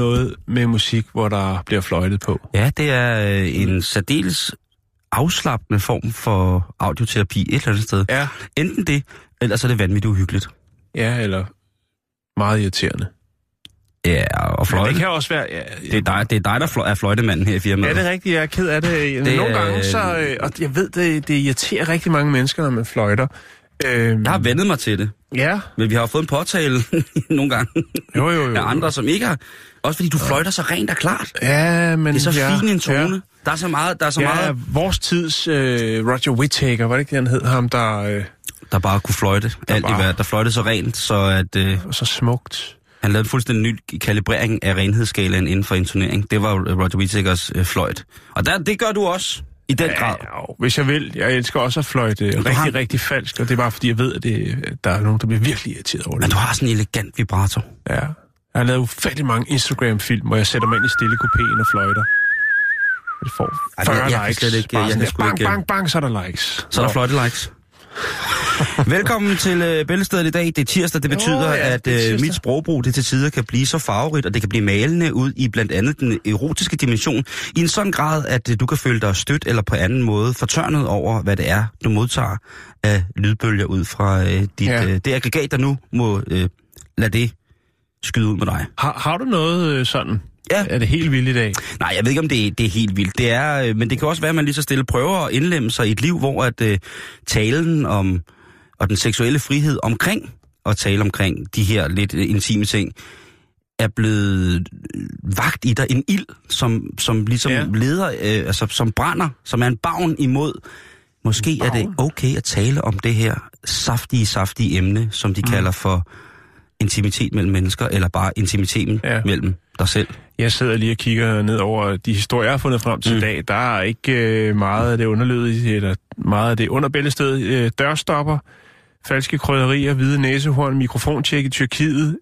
Noget med musik, hvor der bliver fløjtet på. ja det er øh, en særdeles afslappende form for audioterapi et eller andet sted. Ja. Enten det, eller så er det vanvittigt uhyggeligt. Ja, eller meget irriterende. Ja, og Men fløjte. det kan også være... Ja, Det er dig, det er dig der fløj, er fløjtemanden her i firmaet. Er det rigtigt? Jeg er ked af det. Det Nogle er- gange så... Øh, og jeg ved, det, det irriterer rigtig mange mennesker, når man fløjter. Øh, Jeg har vendet mig til det, ja, men vi har jo fået en påtale nogle gange jo, jo, jo. af andre, som ikke har... Også fordi du fløjter så rent og klart. Ja, men... Det er så ja, fin en tone. Ja. Der er så meget, der er så Ja, meget, vores tids øh, Roger Whittaker, var det ikke han hed? Ham, der øh, der bare kunne fløjte. Alt bare- i verden. Der fløjte så rent, så at øh, så smukt. han lavede en fuldstændig ny kalibrering af renhedsskalaen inden for intonering. Det var Roger Whittakers øh, fløjt. Og der, det gør du også, i den grad. Ja, jo, hvis jeg vil. Jeg elsker også at fløjte rigtig, har- rigtig falsk, og det er bare fordi, jeg ved, at det, der er nogen, der bliver virkelig irriteret over det. Men du har sådan en elegant vibrator. Ja. Jeg har lavet ufattelig mange Instagram-film, hvor jeg sætter mig ind i stille kupéen og fløjter. Det får Ej, 40 jeg- jeg kan likes. slet ikke- Bare jeg sådan kan der, sgu bang, ikke- bang, bang, så er der likes. Så er der Nå. flotte likes. Velkommen til øh, Bæltestedet i dag. Det er tirsdag. Det betyder, Jo, ja, at er øh, tirsdag. mit sprogbrug det til tider kan blive så farverigt, og det kan blive malende ud i blandt andet den erotiske dimension, i en sådan grad, at øh, du kan føle dig stødt eller på anden måde fortørnet over, hvad det er, du modtager af lydbølger ud fra øh, dit, Ja. øh, det aggregat, der nu må øh, lade det skyde ud med dig. Har, har du noget øh, sådan? Ja. Er det helt vildt i dag? Nej, jeg ved ikke, om det, det er helt vildt. Det er, øh, men det kan også være, at man lige så stille prøver at indlemme sig i et liv, hvor at øh, talen om og den seksuelle frihed omkring at tale omkring de her lidt øh, intime ting, er blevet øh, vagt i dig en ild, som, som ligesom Ja. leder, øh, altså som brænder, som er en bagn imod. Måske er det okay at tale om det her saftige, saftige emne, som de mm. kalder for intimitet mellem mennesker, eller bare intimiteten Ja. ja. mellem dig selv. Jeg sidder lige og kigger ned over de historier, jeg har fundet frem til mm. i dag. Der er ikke øh, meget af det underlødige, eller meget af det underbæltested. Øh, dørstopper, falske krydderier, hvide næsehorn, mikrofontjek i Tyrkiet,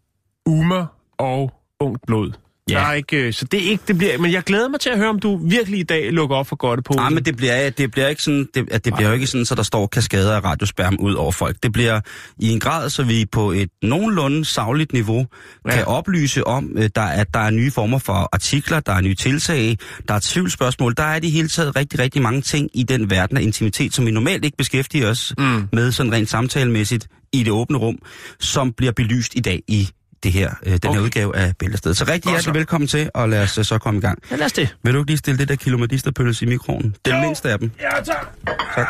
umer og ungt blod. Ja. Der er ikke, øh, så det er ikke, det bliver, men jeg glæder mig til at høre, om du virkelig i dag lukker op for godt på. Nej, men det bliver, det bliver ikke sådan, det, at det bliver jo ikke sådan, så der står kaskader af radiosperm ud over folk. Det bliver i en grad, så vi på et nogenlunde savligt niveau Ja. kan oplyse om, øh, der, at der er nye former for artikler, der er nye tiltag, der er tvivlsspørgsmål. Der er i det hele taget rigtig, rigtig mange ting i den verden af intimitet, som vi normalt ikke beskæftiger os mm. med sådan rent samtalemæssigt i det åbne rum, som bliver belyst i dag i det her, øh, den okay. Her udgave af Bæltestedet. Så rigtig Godt hjertelig velkommen til, og lad os øh, så komme i gang. Ja, lad os det. Vil du ikke lige stille det der kilomedisterpølse i mikroen? Den Jo. mindste af dem. Ja, tak. Tak.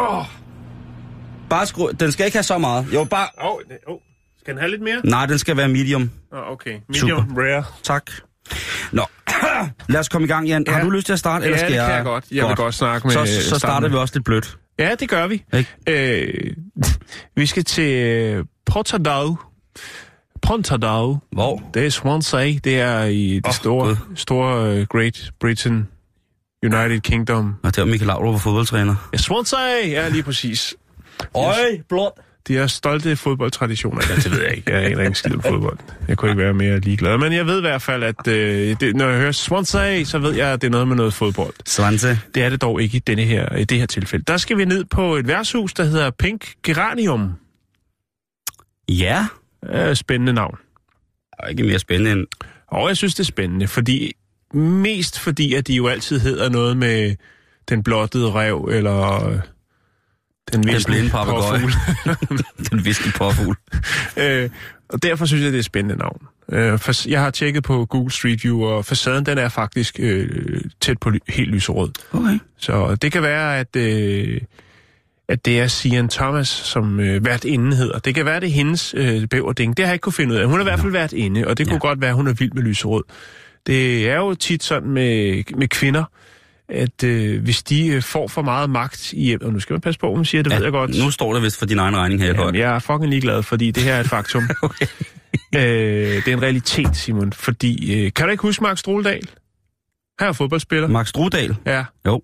Åh, Bare skru... Den skal ikke have så meget. Jo, bare... oh, oh. Skal den have lidt mere? Nej, den skal være medium. Oh, okay. Medium rare. Tak. Nå, lad os komme i gang, Jan. Ja. Har Ja. du lyst til at starte, eller Ja, skal det kan jeg... jeg godt. Jeg vil godt snakke med- Så, så starte starter vi også lidt blødt. Ja, det gør vi. Ikke? Øh, vi skal til øh, Pontadau. Hvor? Det er Swansea. Det er i det Åh, store, store uh, Great Britain, United Kingdom. Og det var Michael Laudrup var fodboldtræner. Ja, Swansea! Ja, lige præcis. Øj, blot. De har stolte fodboldtraditioner. Ja, det ved jeg ikke. Jeg er ikke skid om fodbold. Jeg kunne ikke være mere ligeglad. Men jeg ved i hvert fald, at øh, det, når jeg hører Swansea, så ved jeg, at det er noget med noget fodbold. Svante. Det er det dog ikke i, denne her, i det her tilfælde. Der skal vi ned på et værtshus, der hedder Pink Geranium. Ja. Øh, spændende navn. Og ikke mere spændende end... Og jeg synes, det er spændende, fordi mest fordi, at de jo altid hedder noget med den blottede rev, eller øh, den, visne påfugl. Den viske påfugl. øh, og derfor synes jeg, det er et spændende navn. Øh, for, jeg har tjekket på Google Street View, og facaden den er faktisk øh, tæt på ly- helt lyserød. Okay. Så det kan være, at, øh, at det er Sian Thomas, som øh, hvert inde hedder. Det kan være, det er hendes øh, bæverding. Det har jeg ikke kunne finde ud af. Hun har i hvert fald været inde, og det kunne Ja. godt være, hun er vild med lyserød. Det er jo tit sådan med, med kvinder, at øh, hvis de øh, får for meget magt i hjemmet, og nu skal man passe på, man siger, det ja, ved jeg godt. Nu står det vist for din egen regning her. Jamen, jeg er fucking ligeglad, fordi det her er et faktum. okay. øh, det er en realitet, Simon, fordi... Øh, kan du ikke huske Mark Stroldal? Han er fodboldspiller. Mark Strudal? Ja. Jo.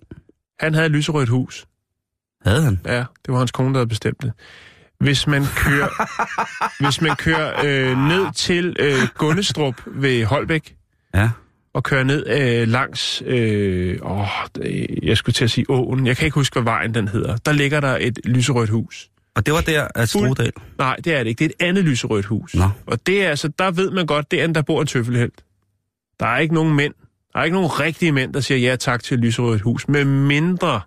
Han havde et lyserødt hus. Havde han? Ja, det var hans kone, der havde bestemt det. Hvis man kører, hvis man kører øh, ned til øh, Gunnestrup ved Holbæk, Ja. og kører ned øh, langs, øh, åh, jeg skulle til at sige åen, jeg kan ikke huske, hvad vejen den hedder. Der ligger der et lyserødt hus. Og det var der, at Strudal... Nej, det er det ikke. Det er et andet lyserødt hus. Nå. Og det er altså, der ved man godt, det er der bor en tøffelhelt. Der er ikke nogen mænd, der er ikke nogen rigtige mænd, der siger ja tak til lyserødt hus, med mindre,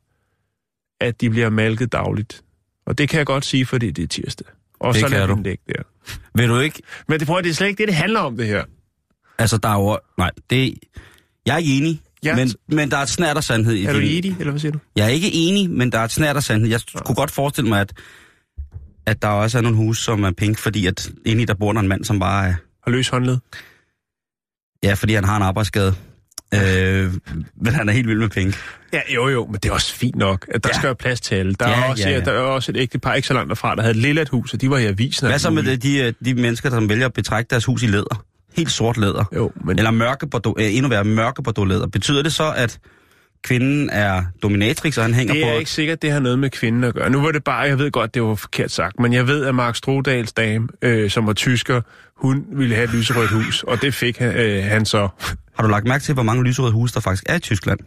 at de bliver malket dagligt. Og det kan jeg godt sige, fordi det er tirsdag. Og Det så lader den ligge der. Vil du ikke... Men det, prøver, det er slet ikke det, det handler om, det her. Altså, der er jo... Nej, det... Jeg er ikke enig, Ja. men, men der er et snært af sandhed i Er du enig, eller hvad siger du? Jeg er ikke enig, men der er et snært af sandhed. Jeg kunne godt forestille mig, at, at der også er nogle huse, som er pink, fordi at inde i der bor der en mand, som bare er... Har løs håndled? Ja, fordi han har en arbejdsskade. Øh, men han er helt vild med pink. Ja, jo jo, men det er også fint nok, at der Ja. skal være plads til alle. Der, Ja, er også, ja, ja. der er også et ægte par, ikke så langt derfra, der havde et lille hus, og de var i avisen. Hvad så med det, de, øh, de mennesker, der vælger at betrække deres hus i læder? Helt sort læder. Jo, men Eller mørke bordeaux, øh, endnu værre mørke bordeaux læder. Betyder det så, at kvinden er dominatrix, og han hænger det på... er ikke sikkert, det har noget med kvinden at gøre. Nu var det bare, jeg ved godt, det var forkert sagt, men jeg ved, at Mark Strodals dame, øh, som var tysker, hun ville have et lyserødt hus, og det fik øh, han så. Har du lagt mærke til, hvor mange lyserøde huse, der faktisk er i Tyskland,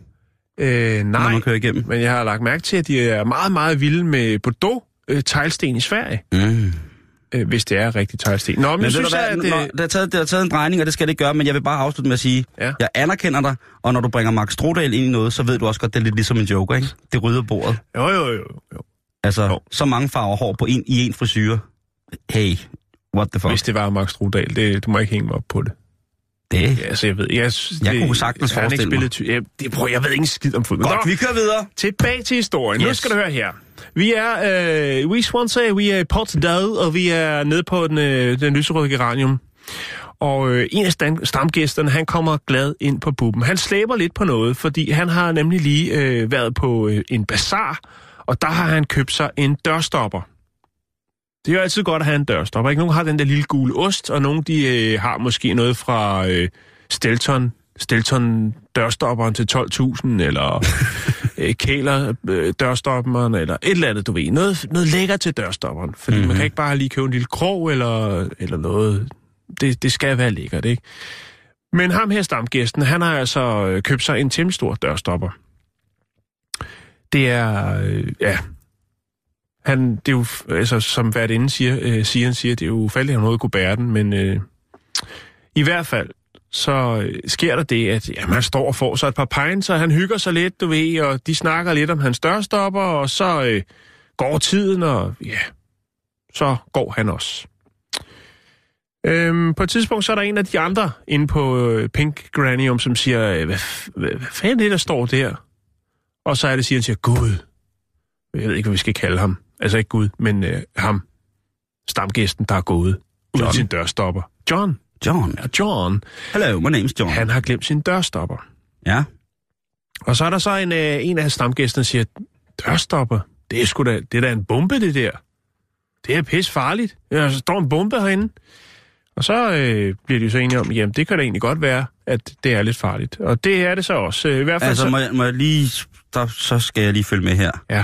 Øh, når nej, man kører igennem? men jeg har lagt mærke til, at de er meget, meget vilde med Bordeaux øh, teglsten i Sverige, Mm. øh, hvis det er rigtig teglsten. Nå, men, Men jeg synes, hvad, at det... Nå, det, har taget, det har taget en drejning, og det skal det ikke gøre, men jeg vil bare afslutte med at sige, Ja. jeg anerkender dig, og når du bringer Max Strodal ind i noget, så ved du også godt, det er lidt ligesom en joker, ikke? Det rydder bordet. Jo, jo, jo. jo. Altså, Jo. så mange farver hår på en, i en frisyre. Hey, what the fuck? Hvis det var Mark Strudal, det, du må ikke hænge mig op på det. Det Ja, altså, jeg ved, jeg, Jeg det, kunne sagtens har ikke forestille mig. spillet ty- ja, det, prøv, jeg ved ikke en skid om fodbold. Godt, Nå, vi kører videre. tilbage til historien. Yes. Nu skal du høre her. Vi er, øh, we Swansea, vi er i Portdale, og vi er nede på den, øh, den lyserøde geranium. Og øh, en af stam- stamgæsterne, han kommer glad ind på buben. Han slæber lidt på noget, fordi han har nemlig lige øh, været på øh, en bazar, og der har han købt sig en dørstopper. Det er jo altid godt at have en dørstopper. Ikke? Nogle har den der lille gule ost, og nogle de øh, har måske noget fra øh, Stelton, Stelton dørstopperen til 12.000, eller øh, Kæler øh, dørstopperen, eller et eller andet, du ved. Noget, noget lækker til dørstopperen, fordi mm-hmm. man kan ikke bare lige købe en lille krog, eller, eller noget. Det, det skal være lækkert, ikke? Men ham her stamgæsten, han har altså øh, købt sig en temmelig stor dørstopper. Det er, øh, ja, han, det er jo, altså, som hvert inden siger, øh, siger, han siger, det er jo ufaldigt, at han noget kunne bære den, men øh, i hvert fald, så øh, sker der det, at jamen, han står og får så et par pine, så han hygger sig lidt, du ved, og de snakker lidt om hans dørstopper, og så øh, går tiden, og ja, så går han også. Øhm, på et tidspunkt, så er der en af de andre inde på øh, Pink Granium, som siger, øh, hvad, hvad, hvad fanden er det, der står der? Og så er det, siger han siger, Gud. Jeg ved ikke, hvad vi skal kalde ham. Altså ikke Gud, men øh, ham. Stamgæsten, der er gået. John. af sin dørstopper. John. John. Ja, John. Hello, my name's John. Han har glemt sin dørstopper. Ja. Og så er der så en, øh, en af stamgæsterne, der siger, dørstopper? Det er sgu da, det er da en bombe, det der. Det er pis farligt. Ja, så står en bombe herinde. Og så øh, bliver de jo så enige om, jamen det kan da egentlig godt være, at det er lidt farligt. Og det er det så også. Øh, I hvert fald Altså, så... må jeg, må jeg lige... Der, så skal jeg lige følge med her. Ja.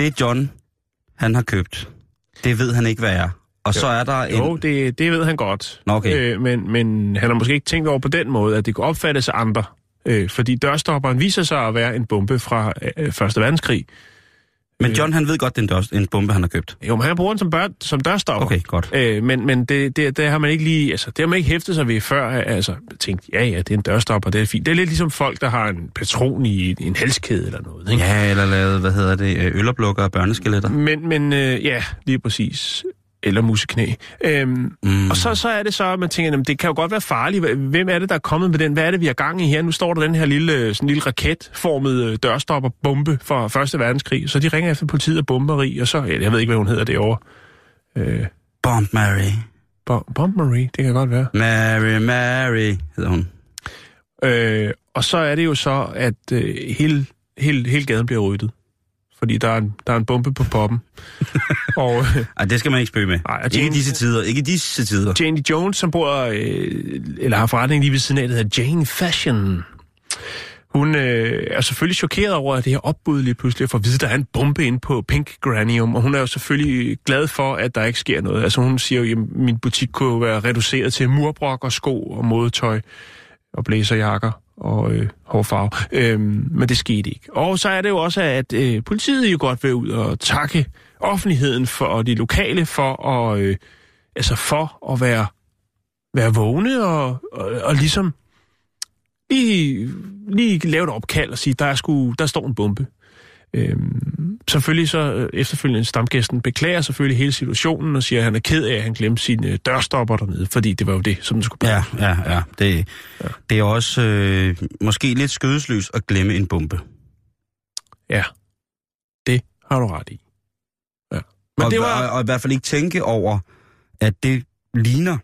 Det John, han har købt, det ved han ikke, hvad er. Og så er der en... Jo, det, det ved han godt. Nå, okay. Øh, men, men han har måske ikke tænkt over på den måde, at det kunne opfattes af andre. Øh, fordi dørstopperen viser sig at være en bombe fra øh, Første Verdenskrig. Men John, han ved godt, det er en, dør, en bombe, han har købt. Jo, men han bruger den som, bør, som dørstopper. Okay, godt. Øh, men men det, det, det, har man ikke lige, altså, det har man ikke hæftet sig ved før, altså, tænkt, ja, ja, det er en dørstopper, det er fint. Det er lidt ligesom folk, der har en patron i en halskæde eller noget, ikke? Ja, eller lavet, hvad hedder det, øh, øloplukker og børneskeletter. Men, men øh, ja, lige præcis. Eller museknæ. Øhm, Mm. Og så, så er det så, at man tænker, jamen, det kan jo godt være farligt. Hvem er det, der er kommet med den? Hvad er det, vi har gang i her? Nu står der den her lille, sådan lille raketformede øh, dørstopper-bombe fra Første Verdenskrig. Så de ringer efter politiet og bomberi, og så, ja, jeg ved ikke, hvad hun hedder derovre. Øh, Bomb Mary. Bo- Bomb Marie, det kan godt være. Mary, Mary, hedder hun. Øh, og så er det jo så, at øh, hele, hele, hele gaden bliver ryddet. Fordi der er en, der er en bombe på poppen. og øh, Ej, det skal man ikke spøge med. Ej, og ikke i Jane- disse tider. Ikke i disse tider. Janie Jones, som bor, øh, eller har forretning lige ved siden af, der hedder Jane Fashion. Hun øh, er selvfølgelig chokeret over, at det her opbud lige pludselig får at vide, at der er en bombe inde på Pink Granium, og hun er jo selvfølgelig glad for, at der ikke sker noget. Altså hun siger jo, at min butik kunne være reduceret til murbrok og sko og modetøj og blæserjakker og øh, hårfarve. Øhm, men det skete ikke. Og så er det jo også, at øh, politiet jo godt vil ud og takke offentligheden for, og de lokale for at, øh, altså for at være, være vågne og, og, og ligesom lige, lige lave et opkald og sige, der, er sgu, der står en bombe. Øhm, selvfølgelig så øh, efterfølgende stamgæsten beklager selvfølgelig hele situationen og siger, at han er ked af, at han glemte sine øh, dørstopper dernede, fordi det var jo det, som det skulle blive. Ja, ja, ja. Det, ja. det er også øh, måske lidt skødesløs at glemme en bombe. ja. Det har du ret i. Ja. Men og, det var... og, og i hvert fald ikke tænke over, at det ligner.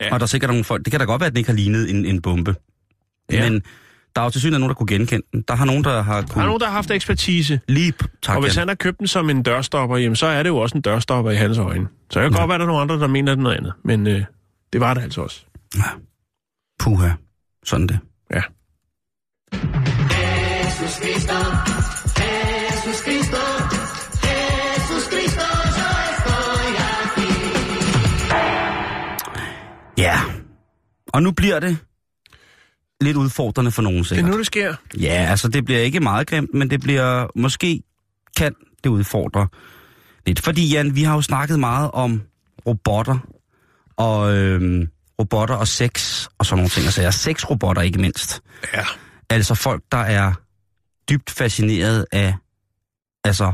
Ja. Og der er sikkert nogle folk, det kan da godt være, at den ikke har lignet en, en bombe. Ja. Men der er jo til synligheden nogen, der kunne genkende den. Der har nogen, der har Der kunne... er nogen, der har haft ekspertise, Lige tak, og hvis han har købt den som en dørstopper, jamen, så er det jo også en dørstopper i hans øjne. Så kan ja. godt være, at der er nogle andre, der mener det noget andet, men øh, det var det altså også. Ja. Puha. Sådan det. Ja. Ja. Og nu bliver det lidt udfordrende for nogen Det er sikkert. nu, det sker. Ja, altså det bliver ikke meget grimt, men det bliver måske kan det udfordre lidt. Fordi Jan, vi har jo snakket meget om robotter og øhm, robotter og sex og sådan nogle ting. Altså sexrobotter ikke mindst. Ja. Altså folk, der er dybt fascineret af altså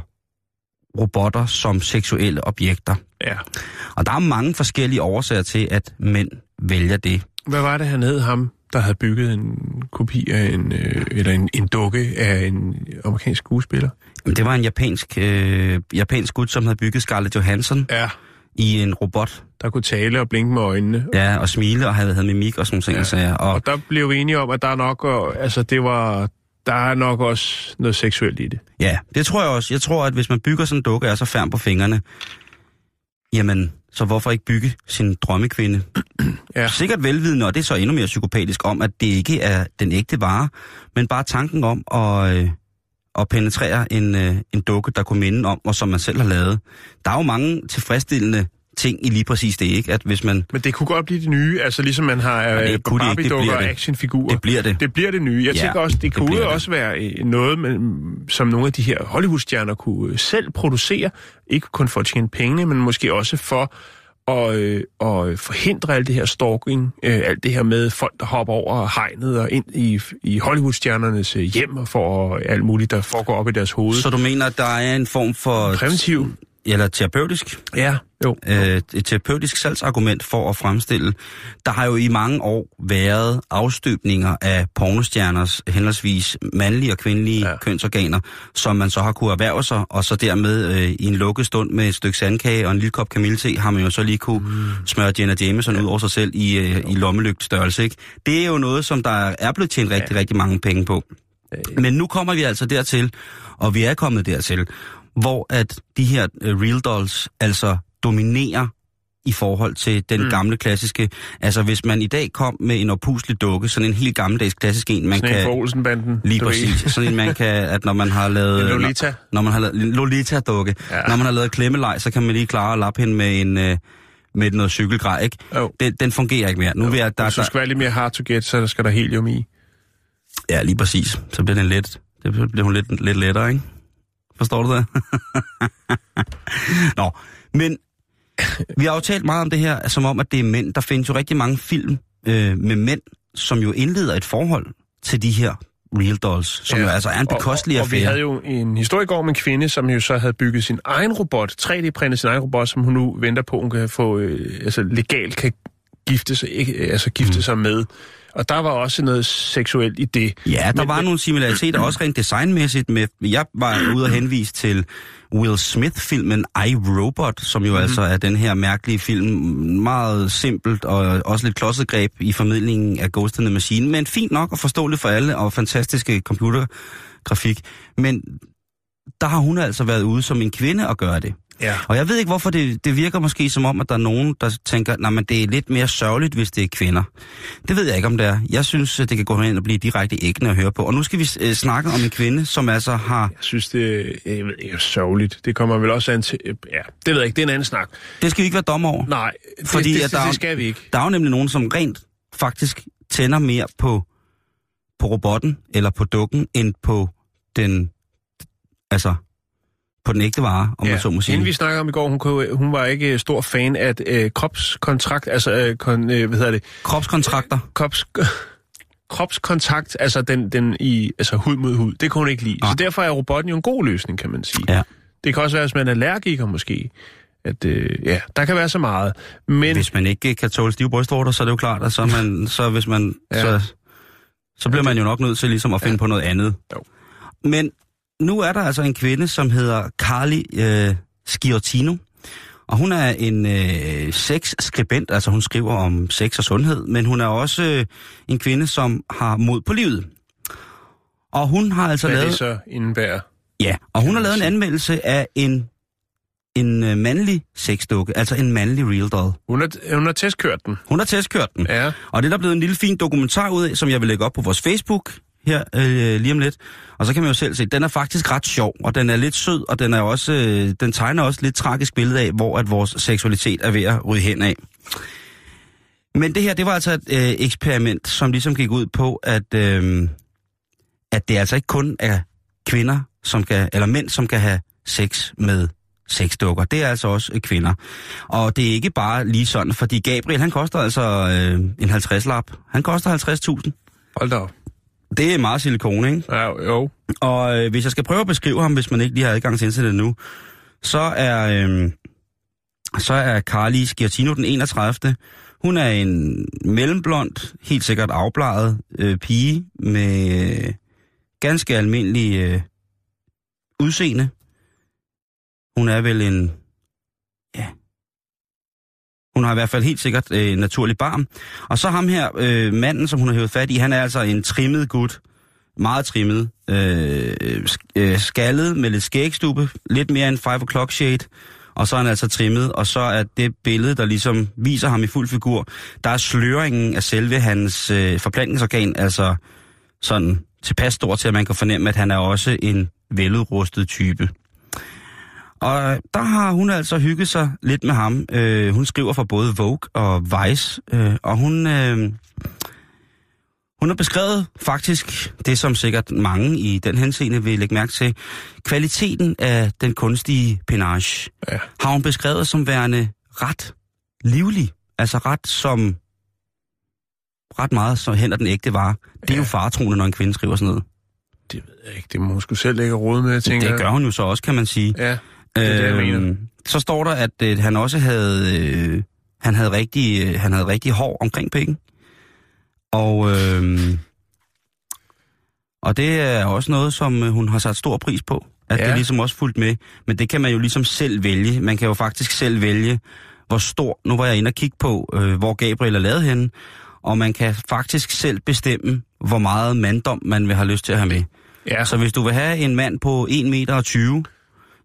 robotter som seksuelle objekter. Ja. Og der er mange forskellige årsager til, at mænd vælger det. Hvad var det, han hed ham, der havde bygget en kopi af en, øh, eller en, en dukke af en amerikansk skuespiller? Men det var en japansk, øh, japansk gut, som havde bygget Scarlett Johansson Ja. i en robot. Der kunne tale og blinke med øjnene. Ja, og smile og havde, havde mimik og sådan nogle ting. Ja. Og, Og der blev vi enige om, at der er nok, øh, altså det var, der er nok også noget seksuelt i det. ja, det tror jeg også. Jeg tror, at hvis man bygger sådan en dukke og er så færm på fingrene, jamen, så hvorfor ikke bygge sin drømmekvinde? Ja. Sikkert velvidende, og det er så endnu mere psykopatisk, om at det ikke er den ægte vare, men bare tanken om at, øh, at penetrere en, øh, en dukke, der kunne minde om, og som man selv har lavet. Der er jo mange tilfredsstillende ting i lige præcis det, ikke? At hvis man... Men det kunne godt blive det nye, altså ligesom man har det øh, Barbie-dukker og det. actionfigurer. Det bliver det. Det bliver det nye. Jeg Ja, tænker også, det, det kunne det. også være øh, noget, man, som nogle af de her Hollywood-stjerner kunne øh, selv producere. Ikke kun for at tjene penge, men måske også for at, øh, at forhindre alt det her stalking, øh, alt det her med folk, der hopper over hegnet og ind i, i Hollywood-stjernernes hjem og får alt muligt, der foregår op i deres hoved. Så du mener, at der er en form for... Præventiv. Eller terapeutisk Ja, jo. øh, et terapeutisk salgsargument for at fremstille. Der har jo i mange år været afstøbninger af pornostjerners henholdsvis mandlige og kvindelige Ja. kønsorganer, som man så har kunne erhverve sig, og så dermed øh, i en lukket stund med et stykke sandkage og en lille kop kamillete, har man jo så lige kunne mm. smøre Jenna Jameson ja. ud over sig selv i, øh, i lommelygt størrelse. Ikke? Det er jo noget, som der er blevet tjent rigtig, ja. rigtig mange penge på. Men nu kommer vi altså dertil, og vi er kommet dertil, hvor at de her uh, real dolls altså dominerer i forhold til den Mm. gamle klassiske. Altså hvis man i dag kom med en opuslig dukke, sådan en helt gammeldags klassisk en, man Sådan kan... Olsenbanden. Lige ved. præcis. Sådan en, man kan, at når man har lavet... En Lolita. Når, når man har lavet Lolita-dukke. Ja. Når man har lavet klemmelej, så kan man lige klare at lappe hende med en... Øh, med noget cykelgrej, ikke? Jo. Den, den fungerer ikke mere. Nu vil jeg, der, Hvis du der, skal være lidt mere hard to get, så skal der helium i. Ja, lige præcis. Så bliver den lidt, det bliver hun lidt, lidt lettere, ikke? Forstår du det? Nå, men vi har jo talt meget om det her, som om, at det er mænd. Der findes jo rigtig mange film øh, med mænd, som jo indleder et forhold til de her real dolls, som ja. jo altså er en bekostelig og, og, og vi affære. havde jo en går om en kvinde, som jo så havde bygget sin egen robot, 3D-printet sin egen robot, som hun nu venter på, hun kan få, øh, altså legalt kan gifte sig, ikke, altså gifte mm. sig med. Og der var også noget seksuelt i det. Ja, der Men- var nogle similaritetер, også rent designmæssigt. Med, jeg var ude og henvise til Will Smith-filmen I, Robot, som jo mm-hmm. altså er den her mærkelige film. Meget simpelt og også lidt klodset greb i formidlingen af Ghost in the Machine. Men fint nok og forståeligt for alle, og fantastiske computergrafik. Men der har hun altså været ude som en kvinde at gøre det. Ja. Og jeg ved ikke, hvorfor det, det virker måske som om, at der er nogen, der tænker, nej, men det er lidt mere sørgeligt, hvis det er kvinder. Det ved jeg ikke, om det er. Jeg synes, det kan gå hen og blive direkte æggende at høre på. Og nu skal vi øh, snakke om en kvinde, som altså har... Jeg synes, det jeg ved ikke, er sørgeligt. Det kommer vel også an til... Ja, det ved jeg ikke. Det er en anden snak. Det skal vi ikke være dommer over. Nej, det, Fordi det, at det, der er- det skal vi ikke. Der er jo nemlig nogen, som rent faktisk tænder mere på, på robotten eller på dukken, end på den... Altså, på den ægte vare, om man så må sige. Hende vi snakkede om i går, hun, kunne, hun var ikke stor fan af øh, kropskontrakt, altså øh, kon, øh, hvad hedder det, Kropskontrakter. Krops, kropskontakt, altså den, den i, altså hud mod hud, det kunne hun ikke lide. Nej. Så derfor er robotten jo en god løsning, kan man sige. Ja. Det kan også være, hvis man er allergiker måske, at øh, ja, der kan være så meget. Men Hvis man ikke kan tåle stive brystvorter, så er det jo klart, at så, man, så hvis man... Ja. Ja. Så, så bliver man jo nok nødt til ligesom at finde ja. på noget andet. Jo. Men nu er der altså en kvinde, som hedder Carly øh, Sciortino. Og hun er en øh, sexskribent, altså hun skriver om sex og sundhed, men hun er også øh, en kvinde, som har mod på livet. Og hun har altså hvad lavet... det så indebærer. Ja, og hun har lavet en anmeldelse af en, en øh, mandlig sexdukke, altså en mandlig real doll. Hun har, hun har testkørt den. Hun har testkørt den. Ja. Og det er der blevet en lille fin dokumentar ud af, som jeg vil lægge op på vores Facebook her øh, lige om lidt. Og så kan man jo selv se, den er faktisk ret sjov, og den er lidt sød, og den er også, øh, den tegner også lidt tragisk billede af, hvor at vores seksualitet er ved at ryge hen af. Men det her, det var altså et øh, eksperiment, som ligesom gik ud på, at, øh, at det altså ikke kun er kvinder, som kan, eller mænd, som kan have sex med sexdukker. Det er altså også øh, kvinder. Og det er ikke bare lige sådan, fordi Gabriel, han koster altså øh, en 50-lap. Han koster 50.000. Hold da op. Det er meget silikone, ikke? Ja, jo. Og øh, hvis jeg skal prøve at beskrive ham, hvis man ikke lige har adgang til internet nu, så er, øh, så er Carly Sciartino den 31. Hun er en mellemblond, helt sikkert afbladet øh, pige med øh, ganske almindelig øh, udseende. Hun er vel en... Hun har i hvert fald helt sikkert øh, naturlig barm. Og så ham her, øh, manden, som hun har hævet fat i, han er altså en trimmet gut. Meget trimmet. Øh, øh, skaldet med lidt skægstube. Lidt mere end 5 o'clock shade. Og så er han altså trimmet, og så er det billede, der ligesom viser ham i fuld figur, der er sløringen af selve hans øh, forplantningsorgan, altså sådan tilpas stor til, at man kan fornemme, at han er også en veludrustet type. Og der har hun altså hygget sig lidt med ham. Øh, hun skriver for både Vogue og Vice, øh, og hun, øh, hun har beskrevet faktisk det, som sikkert mange i den henseende vil lægge mærke til. Kvaliteten af den kunstige penage Ja. har hun beskrevet som værende ret livlig. Altså ret som ret meget så hen den ægte vare. Det er Ja. jo faretroende, når en kvinde skriver sådan noget. Det ved jeg ikke. Det må hun skulle selv lægge råd med, jeg tænker. Det gør hun jo så også, kan man sige. Ja, det er det, jeg mener. Øhm, Så står der, at øh, han også havde, øh, han havde rigtig, øh, han havde rigtig hår omkring pikken. Og, øh, og det er også noget, som øh, hun har sat stor pris på. At ja. Det ligesom også fulgt med. Men det kan man jo ligesom selv vælge. Man kan jo faktisk selv vælge, hvor stor... Nu var jeg inde og kigge på, øh, hvor Gabriel er lavet henne. Og man kan faktisk selv bestemme, hvor meget manddom man vil have lyst til at have med. ja. Så hvis du vil have en mand på 1 meter og 20,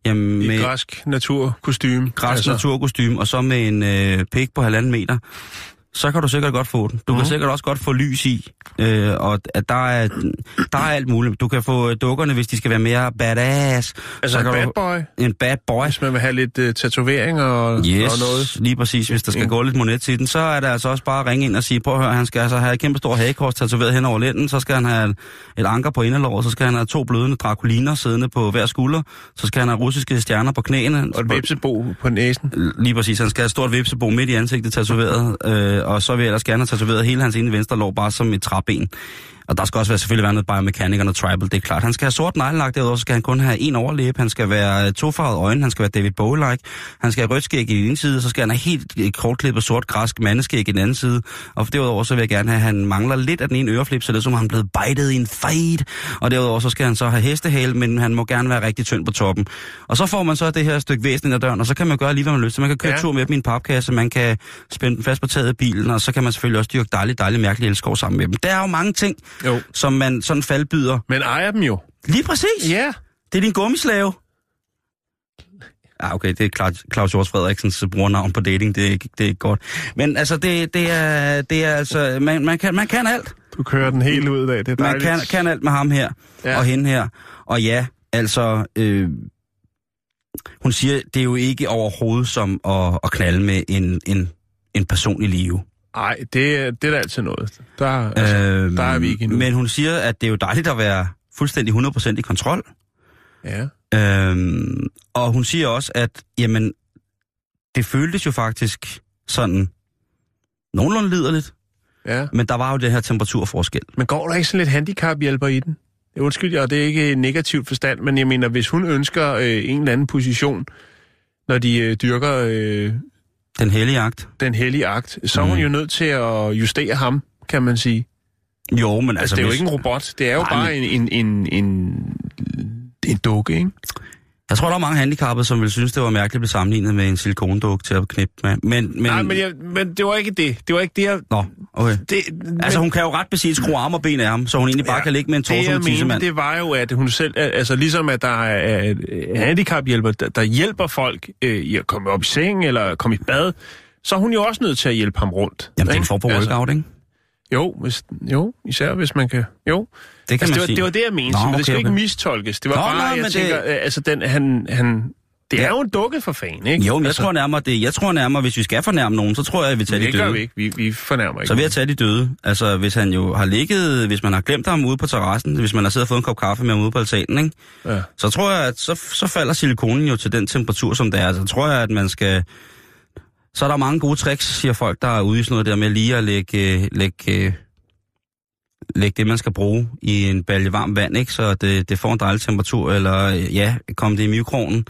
jamen I med græsk naturkostyme. græs altså. naturkostyme, og så med en øh, pik på halvanden meter, så kan du sikkert godt få den. Du mm. kan Mhm. sikkert også godt få lys i, øh, og at der er, der er alt muligt. Du kan få øh, dukkerne, hvis de skal være mere badass. Altså så en bad du, boy, en bad boy. hvis man vil have lidt uh, tatovering og, Yes, og noget. lige præcis. Hvis der skal Mm. gå lidt monet til den, så er det altså også bare at ringe ind og sige, prøv at høre, han skal altså have et kæmpe stor hagekors tatoveret hen over lænden, så skal han have et anker på inderlåret, så skal han have to blødende drakuliner siddende på hver skulder, så skal han have russiske stjerner på knæene. Og et vipsebo på næsen. Lige præcis, han skal have et stort vipsebo midt i ansigtet tatoveret, øh, og så vil jeg ellers gerne have tatoveret hele hans ene venstre lår bare som et træben. Og der skal også være, selvfølgelig være noget biomekanik og noget tribal, det er klart. Han skal have sort neglelak, derudover skal han kun have en overlæbe, han skal være tofarvet øjne, han skal være David Bowie-like, han skal have rødt skæg i den ene side, så skal han have helt øh, kortklippet sort græsk mandeskæg i den anden side. Og derudover så vil jeg gerne have, at han mangler lidt af den ene øreflip, så det er som om han er blevet bitet i en fight. Og derudover så skal han så have hestehale, men han må gerne være rigtig tynd på toppen. Og så får man så det her stykke væsen af døren, og så kan man gøre lige, hvad man lyst til. Man kan køre Ja. tur med dem i en papkasse, man kan spænde den fast på taget af bilen, og så kan man selvfølgelig også dyrke dejligt, dejligt mærkeligt elskov sammen med dem. Der er jo mange ting, Jo. som man sådan faldbyder. Men ejer dem jo. Lige præcis. Ja. Det er din gummislave. Ja, okay, det er Claus- Hjort Frederiksens brugernavn på dating, det er, ikke- det er ikke godt. Men altså, det, det, er, det er altså, man, man, kan, man kan alt. Du kører den helt ud af. Det er Man dejligt. kan, kan alt med ham her ja. og hende her. Og ja, altså, øh, hun siger, det er jo ikke overhovedet som at, at knalde med en, en, en person i live. Nej, det, er- det er da altid noget. Der, altså, Øhm, der er vi ikke endnu. Men hun siger, at det er jo dejligt at være fuldstændig 100% i kontrol. Ja. Øhm, og hun siger også, at jamen, det føltes jo faktisk sådan nogenlunde liderligt, ja. men der var jo det her temperaturforskel. Men går der ikke sådan lidt handicaphjælper i den? Undskyld, og det er ikke en negativ forstand, men jeg mener, hvis hun ønsker øh, en eller anden position, når de øh, dyrker øh, Den hellige akt. den hellige akt, så er hun Mm. jo nødt til at justere ham, kan man sige. Jo, men Altså, altså... det er jo hvis- ikke en robot, det er jo Nej, bare en, en, en, en, en dukke, ikke? Jeg tror, der er mange handicappede, som vil synes, det var mærkeligt at blive sammenlignet med en silikonduk til at knippe med. Men, men... Nej, men, jeg, men det var ikke det. Det var ikke det, jeg... Nå, okay. Det, Altså, hun kan jo ret beset skrue arme og ben af ham, så hun egentlig bare Ja, kan ligge med en torso med tissemand. det var jo, at hun selv, altså ligesom at der er handicaphjælper, der, der hjælper folk øh, i at komme op i seng eller komme i bad, så er hun jo også nødt til at hjælpe ham rundt. Jamen, det er en form for workout, ikke? Jo, hvis, jo, især hvis man kan... Jo, Det kan altså, man det, var, sige. det var det, jeg mente, Nå, men det okay, skal ikke okay. mistolkes. Det var Nå, bare, nej, jeg men det- tænker, øh, altså, den, han, han, det er Ja. jo en dukke for fan, ikke? Jo, men jeg altså, tror nærmere, det, jeg tror nærmere, hvis vi skal fornærme nogen, så tror jeg, at vi tager de det gør døde. vi ikke. Vi, vi fornærmer ikke. Så vil jeg tage de døde. Altså, hvis han jo har ligget, hvis man har glemt ham ude på terrassen, hvis man har siddet og fået en kop kaffe med ham ude på altanen, ikke? Ja. så tror jeg, at så, så falder silikonen jo til den temperatur, som det er. Så tror jeg, at man skal... Så er der mange gode tricks, siger folk, der er ude i sådan noget der med lige at lægge, øh, lægge, øh, lægge det, man skal bruge i en balje varmt vand, ikke? så det, det får en dejlig temperatur, eller øh, ja, komme det i mikronen.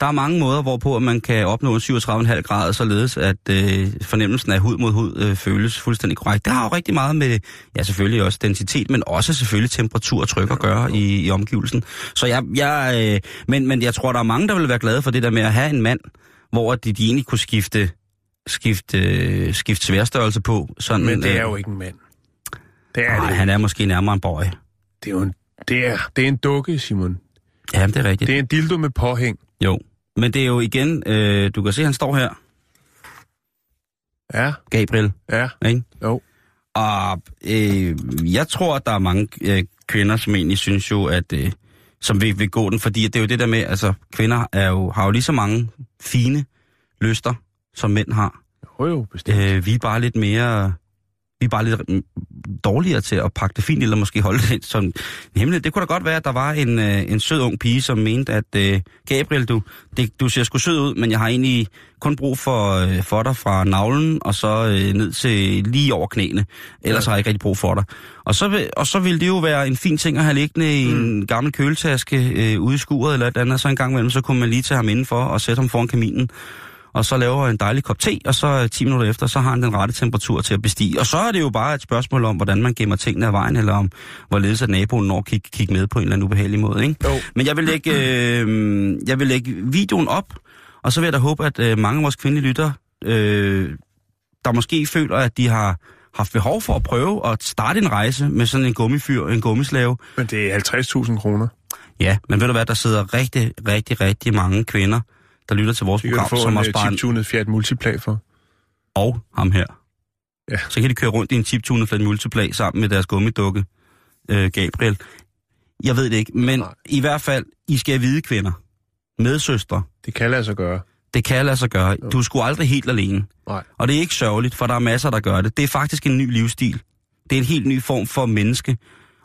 Der er mange måder, hvorpå man kan opnå 37,5 grader, således at øh, fornemmelsen af hud mod hud øh, føles fuldstændig korrekt. Det har jo rigtig meget med, ja selvfølgelig også densitet, men også selvfølgelig temperatur og tryk at gøre i, i omgivelsen. Så jeg, jeg øh, men, men jeg tror, der er mange, der vil være glade for det der med at have en mand, hvor de, de egentlig kunne skifte, skifte, øh, skifte sværstørrelse på. Sådan, Men det er øh, jo ikke en mand. Det er Nej, det. han er måske nærmere en boy. Det er jo en, det er, det er en dukke, Simon. Ja, det er rigtigt. Det er en dildo med påhæng. Jo. Men det er jo igen, øh, du kan se, han står her, Ja, Gabriel, ja, ikke? jo. Og øh, jeg tror, at der er mange øh, kvinder, som egentlig synes jo, at øh, som vil, vil gå den, fordi det er jo det der med, altså kvinder er jo, har jo lige så mange fine lyster, som mænd har. Jo, jo, bestemt. Øh, vi er bare lidt mere, vi er bare lidt mm, dårligere til at pakke det fint, eller måske holde det som en hemmelighed. Det kunne da godt være, at der var en, øh, en sød ung pige, som mente, at øh, Gabriel, du, det, du ser sgu sød ud, men jeg har egentlig kun brug for, øh, for dig fra navlen, og så øh, ned til lige over knæene. Ellers Ja. har jeg ikke rigtig brug for dig. Og så, og så ville det jo være en fin ting at have liggende i Mm. en gammel køletaske øh, ude i skuret eller et andet, så en gang imellem, så kunne man lige tage ham indenfor og sætte ham foran kaminen og så laver en dejlig kop te, og så øh, 10 minutter efter, så har han den rette temperatur til at bestige. Og så er det jo bare et spørgsmål om, hvordan man gemmer tingene af vejen, eller om, hvorledes at naboen når at kigge, kigge med på en eller anden ubehagelig måde. Ikke? Jo. Men jeg vil, lægge, øh, jeg vil lægge videoen op, og så vil jeg da håbe, at øh, mange af vores kvindelige lytter, øh, der måske føler, at de har haft behov for at prøve at starte en rejse med sådan en gummifyr, en gummislave. Men det er 50.000 kroner. Ja, men ved du hvad, der sidder rigtig, rigtig, rigtig mange kvinder, der lytter til vores Det kan du program, få som en har uh, sparet chiptunet Fiat Multiplag for. og ham her. Ja. Så kan de køre rundt i en chiptunet Fiat Multiplag sammen med deres gummidukke, øh, Gabriel. Jeg ved det ikke, men Nej. i hvert fald, I skal vide kvinder, medsøstre, Det kan lade sig gøre. det kan lade sig gøre. Du er sgu aldrig helt alene. Nej. Og det er ikke sørgeligt, for der er masser, der gør det. Det er faktisk en ny livsstil. Det er en helt ny form for menneske.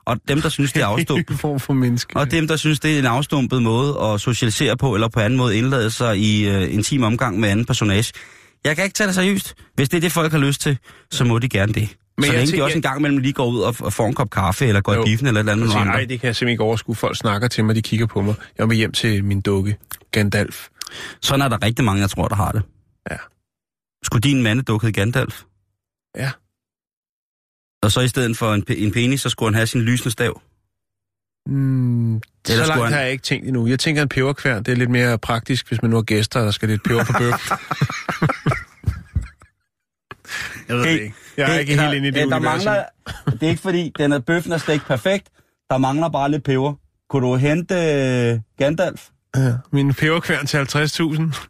Og dem, der synes, det er afstumpet, En form for menneske. og dem, der synes, det er en afstumpet måde at socialisere på, eller på anden måde indlade sig i øh, en intim omgang med anden personage. Jeg kan ikke tage det seriøst. Hvis det er det, folk har lyst til, så må de gerne det. så længe tænker- de også en gang imellem lige går ud og, får en kop kaffe, eller går Jo. i biffen, eller et eller andet. Nogle nej, det kan jeg simpelthen ikke overskue. Folk snakker til mig, de kigger på mig. Jeg må hjem til min dukke, Gandalf. Sådan er der rigtig mange, jeg tror, der har det. Ja. Skulle din mandedukke hedde Gandalf? Ja. Og så i stedet for en, en penis, så skulle han have sin lysende stav. Mm, så langt han- har jeg ikke tænkt endnu. Jeg tænker en peberkværn, det er lidt mere praktisk, hvis man nu har gæster, og der skal lidt peber på bøf. jeg ved det ikke. Jeg er ikke helt inde i det der universum. mangler, Det er ikke fordi, den er, bøffen er ikke perfekt. Der mangler bare lidt peber. Kunne du hente øh, Gandalf? Ja, min peberkværn til 50.000.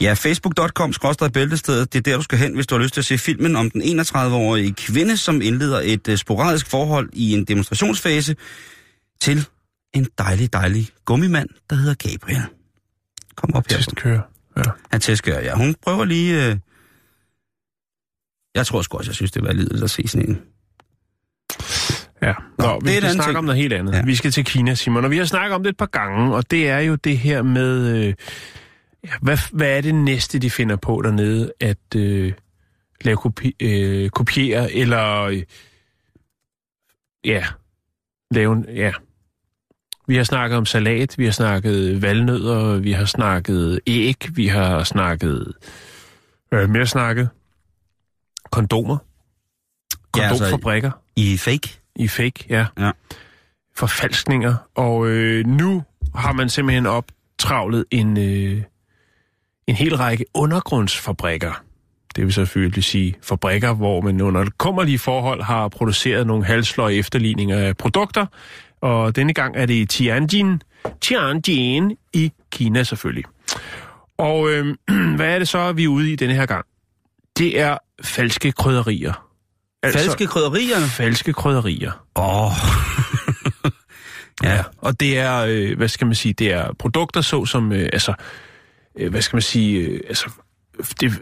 Ja, facebook.com bæltestedet. Det er der, du skal hen, hvis du har lyst til at se filmen om den 31-årige kvinde, som indleder et uh, sporadisk forhold i en demonstrationsfase til en dejlig, dejlig gummimand, der hedder Gabriel. Kom op her. Testkører. Ja. Han tæsker, ja. Hun prøver lige... Uh... Jeg tror sgu også, jeg synes, det var lidet at se sådan en. Ja, Nå, Nå, det vi en skal snakke ting. om noget helt andet. Ja. Vi skal til Kina, Simon, og vi har snakket om det et par gange, og det er jo det her med, øh, ja, hvad, hvad er det næste, de finder på dernede, at øh, lave kopi, øh, kopiere, eller øh, ja, lave en, ja. Vi har snakket om salat, vi har snakket valnødder, vi har snakket æg, vi har snakket, øh, mere snakket, kondomer, Ja, altså- kondomfabrikker I fake? i fake, ja. Ja. Forfalskninger. Og øh, nu har man simpelthen optravlet en, øh, en hel række undergrundsfabrikker. Det vil selvfølgelig sige fabrikker, hvor man under kummerlige forhold har produceret nogle halsløje efterligninger af produkter. Og denne gang er det i Tianjin, Tianjin i Kina selvfølgelig. Og øh, hvad er det så, vi er ude i denne her gang? Det er falske krydderier. Altså, Falske krydderier? falske krydderier. Åh. Oh. ja. Og det er, øh, hvad skal man sige, det er produkter så som, øh, altså, øh, hvad skal man sige, øh, altså, det,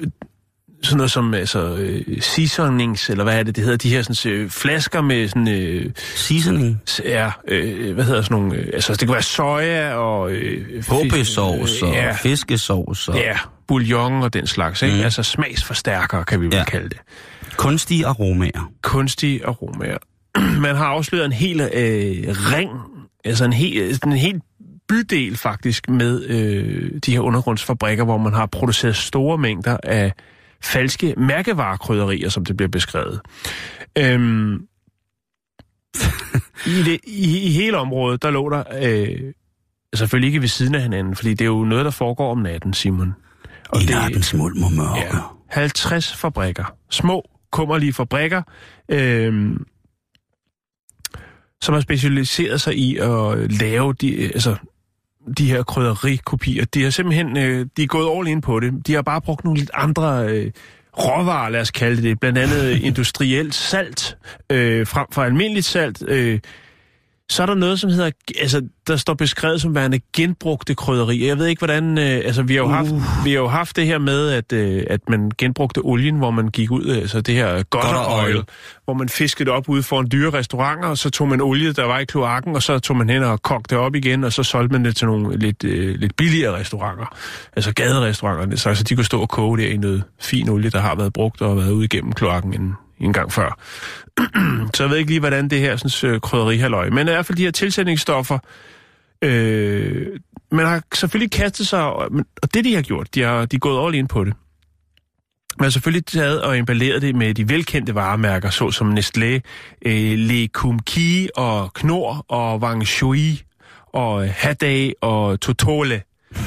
sådan noget som, altså, øh, seasonings, eller hvad er det, det hedder, de her sådan, øh, flasker med sådan, øh, Seasoning. ja, øh, hvad hedder sådan nogle, øh, altså, det kan være soja og... Øh, Popesauce og ja, fiskesauce og ja, bouillon og den slags, ikke? Mm. Altså smagsforstærkere, kan vi vel Ja. kalde det. kunstige aromaer. kunstige aromaer. Man har afsløret en hel øh, ring, altså en hel, en hel bydel faktisk, med øh, de her undergrundsfabrikker, hvor man har produceret store mængder af falske mærkevarekrydderier, som det bliver beskrevet. Øhm, i, det, i, I hele området, der lå der, øh, selvfølgelig ikke ved siden af hinanden, fordi det er jo noget, der foregår om natten, Simon. Og I nattens mulm og mørke. Ja, 50 fabrikker. Små, kummerlige fabrikker, øhm, som har specialiseret sig i at lave de, altså, de her krydderikopier. De har simpelthen øh, de er gået all in på det. De har bare brugt nogle lidt andre øh, råvarer, lad os kalde det. Blandt andet øh, industrielt salt, øh, frem for almindeligt salt. Øh, så er der noget, som hedder, altså, der står beskrevet som værende genbrugte krydderier. Jeg ved ikke, hvordan, øh, altså, vi har, jo haft, vi har jo haft det her med, at, øh, at man genbrugte olien, hvor man gik ud, altså det her gutter Gutter oil. oil, hvor man fiskede op ude for en dyre restauranter, og så tog man olie, der var i kloakken, og så tog man hen og kogte det op igen, og så solgte man det til nogle lidt, øh, lidt billigere restauranter, altså gaderestauranter, så altså, de kunne stå og koge der i noget fin olie, der har været brugt og været ude igennem kloakken en, en gang før. Så jeg ved ikke lige, hvordan det her sådan, øh, krydderihalløj. Men i hvert fald de her tilsætningsstoffer, øh, man har selvfølgelig kastet sig, og og det de har gjort, de har, de er gået all in på det. Man har selvfølgelig taget og emballeret det med de velkendte varemærker, såsom Nestlé, øh, Le Kumki og Knorr og Wang Shui og Haday og Totole.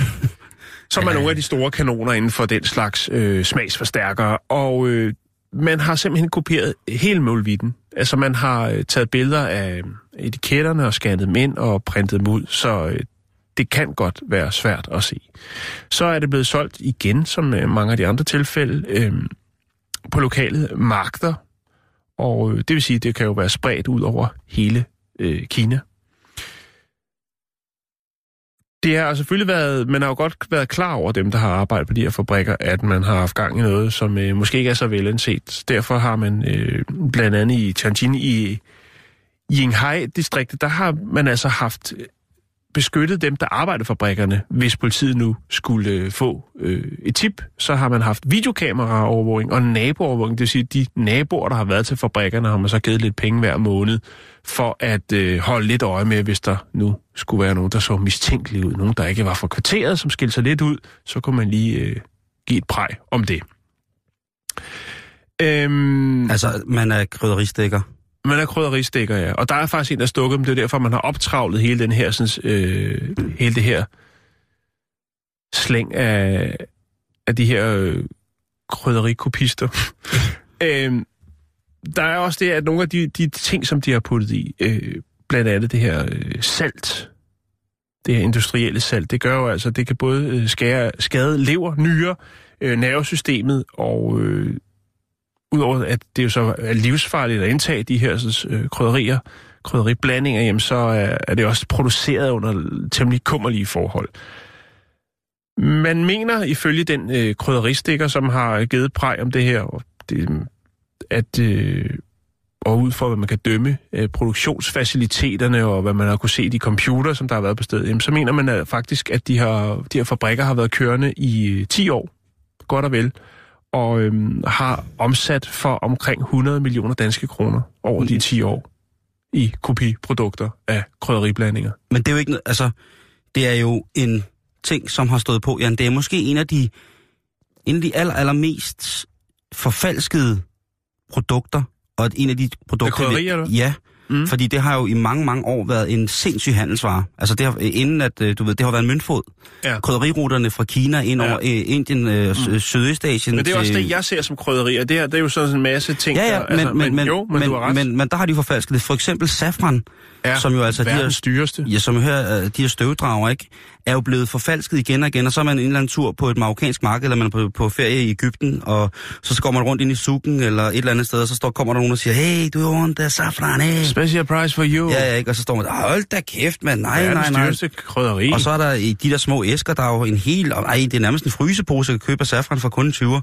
som er nogle af de store kanoner inden for den slags øh, smagsforstærkere. Og øh, man har simpelthen kopieret hele målvitten. Altså man har øh, taget billeder af øh, etiketterne og scannet dem ind og printet dem ud, så øh, det kan godt være svært at se. Så er det blevet solgt igen, som øh, mange af de andre tilfælde, øh, på lokale markeder. Og øh, det vil sige, at det kan jo være spredt ud over hele øh, Kina. Det har selvfølgelig været, man har jo godt været klar over dem, der har arbejdet på de her fabrikker, at man har haft gang i noget, som øh, måske ikke er så velanset. Derfor har man øh, blandt andet i Tianjin i Yinghai-distriktet, der har man altså haft beskyttet dem, der arbejder for fabrikkerne, hvis politiet nu skulle øh, få øh, et tip. Så har man haft videokameraovervågning og naboovervågning. Det vil sige, at de naboer, der har været til fabrikkerne, har man så givet lidt penge hver måned for at øh, holde lidt øje med, hvis der nu skulle være nogen, der så mistænkelige ud. Nogen, der ikke var fra kvarteret, som skilte sig lidt ud, så kunne man lige øh, give et præg om det. Øhm, Altså, man er krydderistikker man er krydderistikker, ja. Og der er faktisk en, der er stukket dem. Det er derfor, man har optravlet hele den her, sådan, øh, hele det her slæng af, af de her øh, krydderikopister. øhm, der er også det, at nogle af de, de ting, som de har puttet i, øh, blandt andet det her øh, salt, det her industrielle salt, det gør jo altså, det kan både øh, skære, skade lever, nyre, øh, nervesystemet, og øh, udover at det jo så er livsfarligt at indtage de her sådan, øh, krydderier, krydderiblandinger, jamen så er, er det også produceret under temmelig kummerlige forhold. Man mener ifølge den øh, krydderistikker, som har givet præg om det her, og det, at øh, og ud for, hvad man kan dømme øh, produktionsfaciliteterne, og hvad man har kunne se i de computer, som der har været på stedet, jamen, så mener man at faktisk, at de, har, de her fabrikker har været kørende i øh, 10 år, godt og vel, og øhm, har omsat for omkring 100 millioner danske kroner over de 10 år i kopiprodukter af krydderiblandinger. Men det er jo ikke altså, det er jo en ting, som har stået på, Jan. Det er måske en af de, en af de aller, allermest forfalskede produkter, og en af de produkter... krydderier, eller? Ja, Mm. fordi det har jo i mange, mange år været en sindssyg handelsvare. Altså det har, inden at, øh, du ved, det har været en møntfod. Ja. Krydderiruterne fra Kina ind Ja. over øh, Indien, øh, mm. Sydøstasien. Men det er også til- det, jeg ser som krydderier. Det, her, det er jo sådan en masse ting, Ja, ja, der, altså, men, men, men, jo, men, men, du har ret. men, men der har de forfalsket det. For eksempel safran, ja, som jo altså de her, dyreste. ja, som her, øh, de her støvdrager, ikke, er jo blevet forfalsket igen og igen, og så er man en eller anden tur på et marokkansk marked, eller man er på, på ferie i Ægypten, og så går man rundt ind i sukken eller et eller andet sted, og så står, kommer der nogen og siger, hey, du want the safran, hey. Special price for you. Ja, ja, ikke? Og så står man der, hold da kæft, mand, nej, nej, verdens nej. dyreste krydderi. Og så er der i de der små æsker, der er jo en hel... Ej, det er nærmest en frysepose, at købe af safran for kun en 20'er.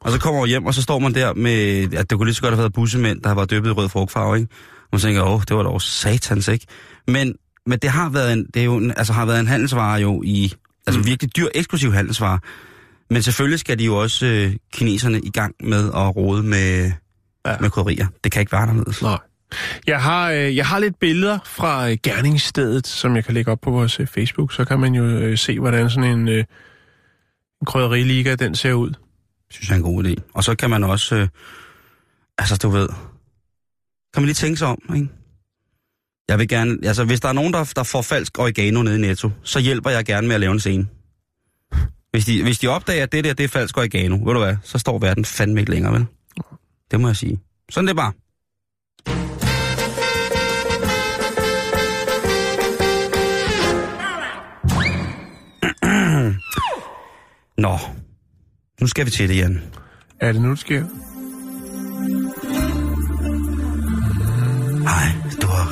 Og så kommer man hjem, og så står man der med... At det kunne lige så godt have været bussemænd, der været døbet i rød frugtfarve, ikke? Man tænker, åh, det var dog satans, ikke? Men, men det har været en, det er jo en, altså, har været en handelsvare jo i... Altså Mm. virkelig dyr, eksklusiv handelsvare. Men selvfølgelig skal de jo også øh, kineserne i gang med at rode med, ja. med krydderier. Det kan ikke være anderledes. Nej. Jeg har, øh, jeg har lidt billeder fra øh, gerningsstedet, som jeg kan lægge op på vores øh, Facebook. Så kan man jo øh, se, hvordan sådan en, øh, en krydderiliga, den ser ud. synes jeg er en god idé. Og så kan man også, øh, altså du ved, kan man lige tænke sig om, ikke? Jeg vil gerne, altså hvis der er nogen, der, der får falsk oregano nede i Netto, så hjælper jeg gerne med at lave en scene. Hvis de, hvis de opdager, at det der, det er falsk oregano, ved du hvad, så står verden fandme ikke længere, vel? Det må jeg sige. Sådan det er bare. Nå, nu skal vi til det, Jan. Er det nu, det sker?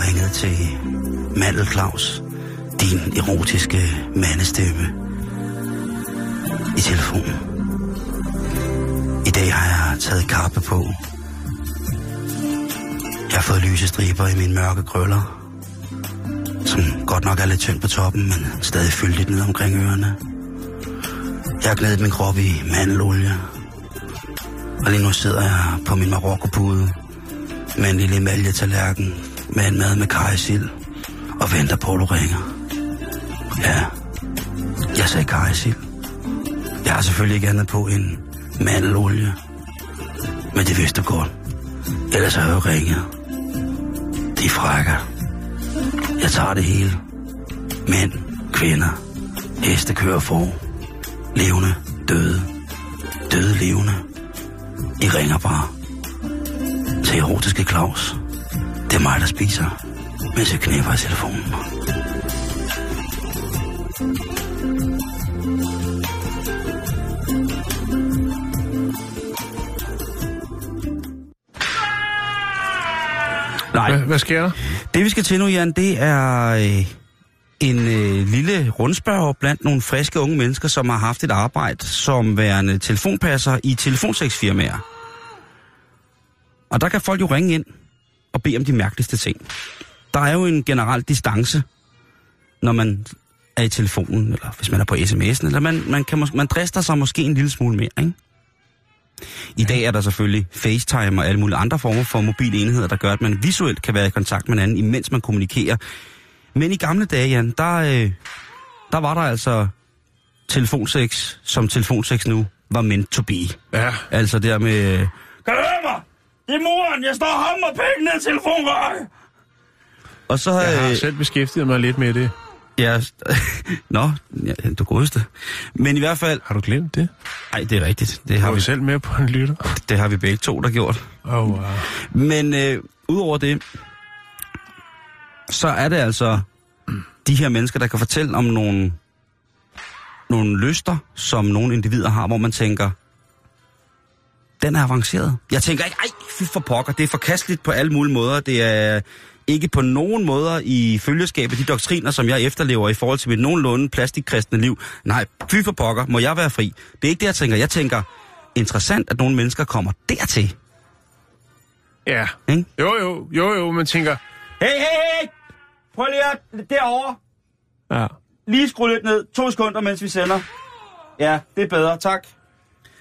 Ringet til Mandel Claus, din erotiske mandestemme i telefonen. I dag har jeg taget kappe på. Jeg har fået lyse striber i mine mørke krøller, som godt nok er lidt tynd på toppen, men stadig fyldigt ned omkring ørerne. Jeg har glædet min krop i mandelolie, og lige nu sidder jeg på min marokkopude med en lille emaljetallerken med en mad med kajsild og venter på, at du ringer. Ja, jeg sagde kajsild. Jeg har selvfølgelig ikke andet på end mandelolie. Men det vidste du godt. Ellers har jeg jo ringet. De frækker. Jeg tager det hele. Mænd, kvinder, heste kører for. Levende, døde. Døde levende. I ringer bare til erotiske Claus. Det er mig, der spiser, mens jeg knæpper i telefonen. Nej, Hvad, hvad sker der? det vi skal til nu, Jan, det er øh, en øh, lille rundspørg blandt nogle friske unge mennesker, som har haft et arbejde som værende telefonpasser i telefonseksfirmaer. Og der kan folk jo ringe ind og bede om de mærkeligste ting. Der er jo en generel distance, når man er i telefonen, eller hvis man er på sms'en, eller man, man, kan, mås- man drister sig måske en lille smule mere, ikke? I dag er der selvfølgelig FaceTime og alle mulige andre former for mobile enheder, der gør, at man visuelt kan være i kontakt med hinanden, imens man kommunikerer. Men i gamle dage, Jan, der, øh, der var der altså telefonsex, som telefonsex nu var meant to be. Ja. Altså der med... øh, Kan du høre mig? Det er moren, jeg står og hammer penge ned i telefonrøret. Og så... Jeg har øh, selv beskæftiget mig lidt med det. Ja, Nå, ja, du godeste. Men i hvert fald... Har du glemt det? Nej, det er rigtigt. Det Har har, du vi, selv med på en lytter? det har vi begge to, der gjort. Oh, wow. Men øh, udover det, så er det altså de her mennesker, der kan fortælle om nogle, nogle lyster, som nogle individer har, hvor man tænker, den er avanceret. Jeg tænker ikke, ej, fy for pokker, det er forkasteligt på alle mulige måder. Det er ikke på nogen måder i følgeskabet de doktriner, som jeg efterlever i forhold til mit nogenlunde plastikkristne liv. Nej, fy for pokker, må jeg være fri. Det er ikke det, jeg tænker. Jeg tænker, interessant, at nogle mennesker kommer dertil. Ja. Ikke? Jo, jo, jo, jo, man tænker... Hey, hey, hey! Prøv lige at derovre. Ja. Lige skru lidt ned. To sekunder, mens vi sender. Ja, det er bedre. Tak.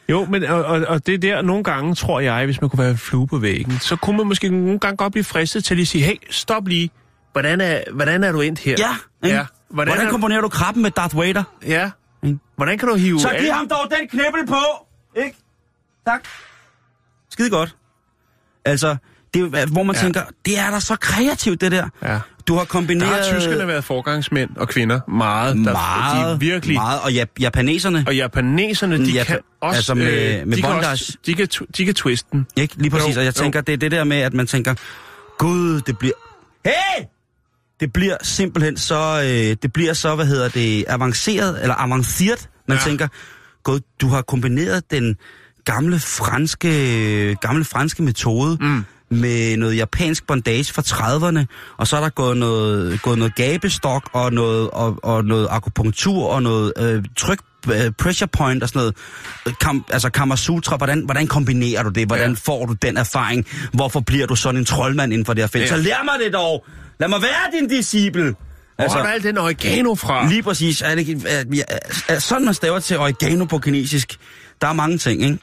Jo, men og, og, og det er der, nogle gange, tror jeg, hvis man kunne være en flue på væggen, så kunne man måske nogle gange godt blive fristet til at sige, hey, stop lige. Hvordan er, hvordan er du endt her? Ja, ikke? ja. Hvordan, Hvordan er, komponerer du krabben med Darth Vader? Ja. Ikke? Hvordan kan du hive... Så giv ham dog den knibbel på, ikke? Tak. Skide godt. Altså, det hvor man ja. tænker, det er da så kreativt, det der. Ja. Du har Der kombineret... har tyskerne været forgangsmænd og kvinder meget. Der, meget, de er virkelig... meget. Og jap- japaneserne, Og japaneserne, de Ja, kan også... altså med- øh, med de, kan også de, kan, de kan twiste den. ikke? Lige præcis. Jo, og jeg jo. tænker, det er det der med, at man tænker, gud, det bliver... Hey! Det bliver simpelthen så, øh, det bliver så, hvad hedder det, avanceret, eller avanceret. Man Ja. ja. tænker, gud, du har kombineret den gamle franske, gamle franske metode mm. Med noget japansk bondage fra 30'erne, og så er der gået noget, gået noget gabestok og noget, og, og noget akupunktur og noget øh, tryk, øh, pressure point og sådan noget. Kam, altså Kamasutra, hvordan, hvordan kombinerer du det? Hvordan Ja. får du den erfaring? Hvorfor bliver du sådan en troldmand inden for det her felt? Ja. Så lær mig det dog! Lad mig være din disciple! Hvor altså, er der alt den oregano fra? Lige præcis. Er det, er, er, er, sådan man staver til oregano på kinesisk. Der er mange ting, ikke?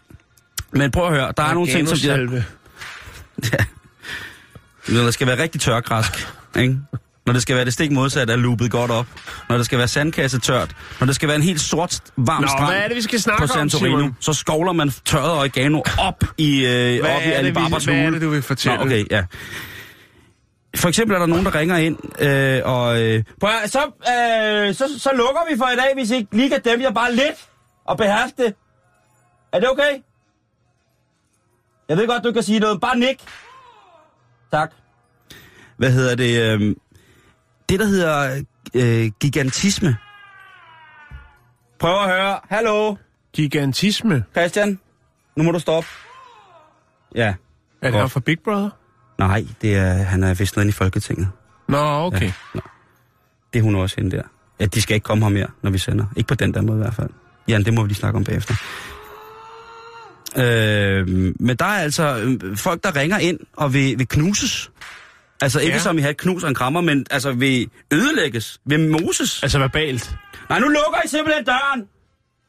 Men prøv at høre, der er nogle ting, som bliver... Oreganosalve. Når der skal være rigtig tørgræsk, ikke? Når det skal være det stik modsatte af loopet godt op. Når det skal være sandkasse tørt. Når det skal være en helt sort, varm Nå, strand hvad er det, vi skal snakke på om, Santorino. Simon? Så skovler man tørret oregano op i, øh, Hvad op i er det, Alibabas vi- hvad er hule. det, du vil fortælle? Nå, okay, ja. For eksempel er der nogen, der ringer ind, øh, og... Øh, prøv så, øh, så, så lukker vi for i dag, hvis I ikke lige kan dæmpe jer bare lidt og beherske det. Er det okay? Jeg ved godt, du kan sige noget. Bare nik. Tak. Hvad hedder det? Øh, det, der hedder øh, gigantisme. Prøv at høre. Hallo, Gigantisme. Christian. Nu må du stoppe. Ja. Er det her fra Big Brother? Nej, det er, han er vist nede i Folketinget. Nå, okay. Ja. Nå. Det er hun også hende der. Ja, de skal ikke komme her mere, når vi sender. Ikke på den der måde i hvert fald. Jan, det må vi lige snakke om bagefter. Øh, men der er altså øh, folk, der ringer ind og vil, vil knuses. Altså ikke Ja. som i have et knus og en krammer, men altså vil ødelægges, vil moses. Altså verbalt. Nej, nu lukker I simpelthen døren!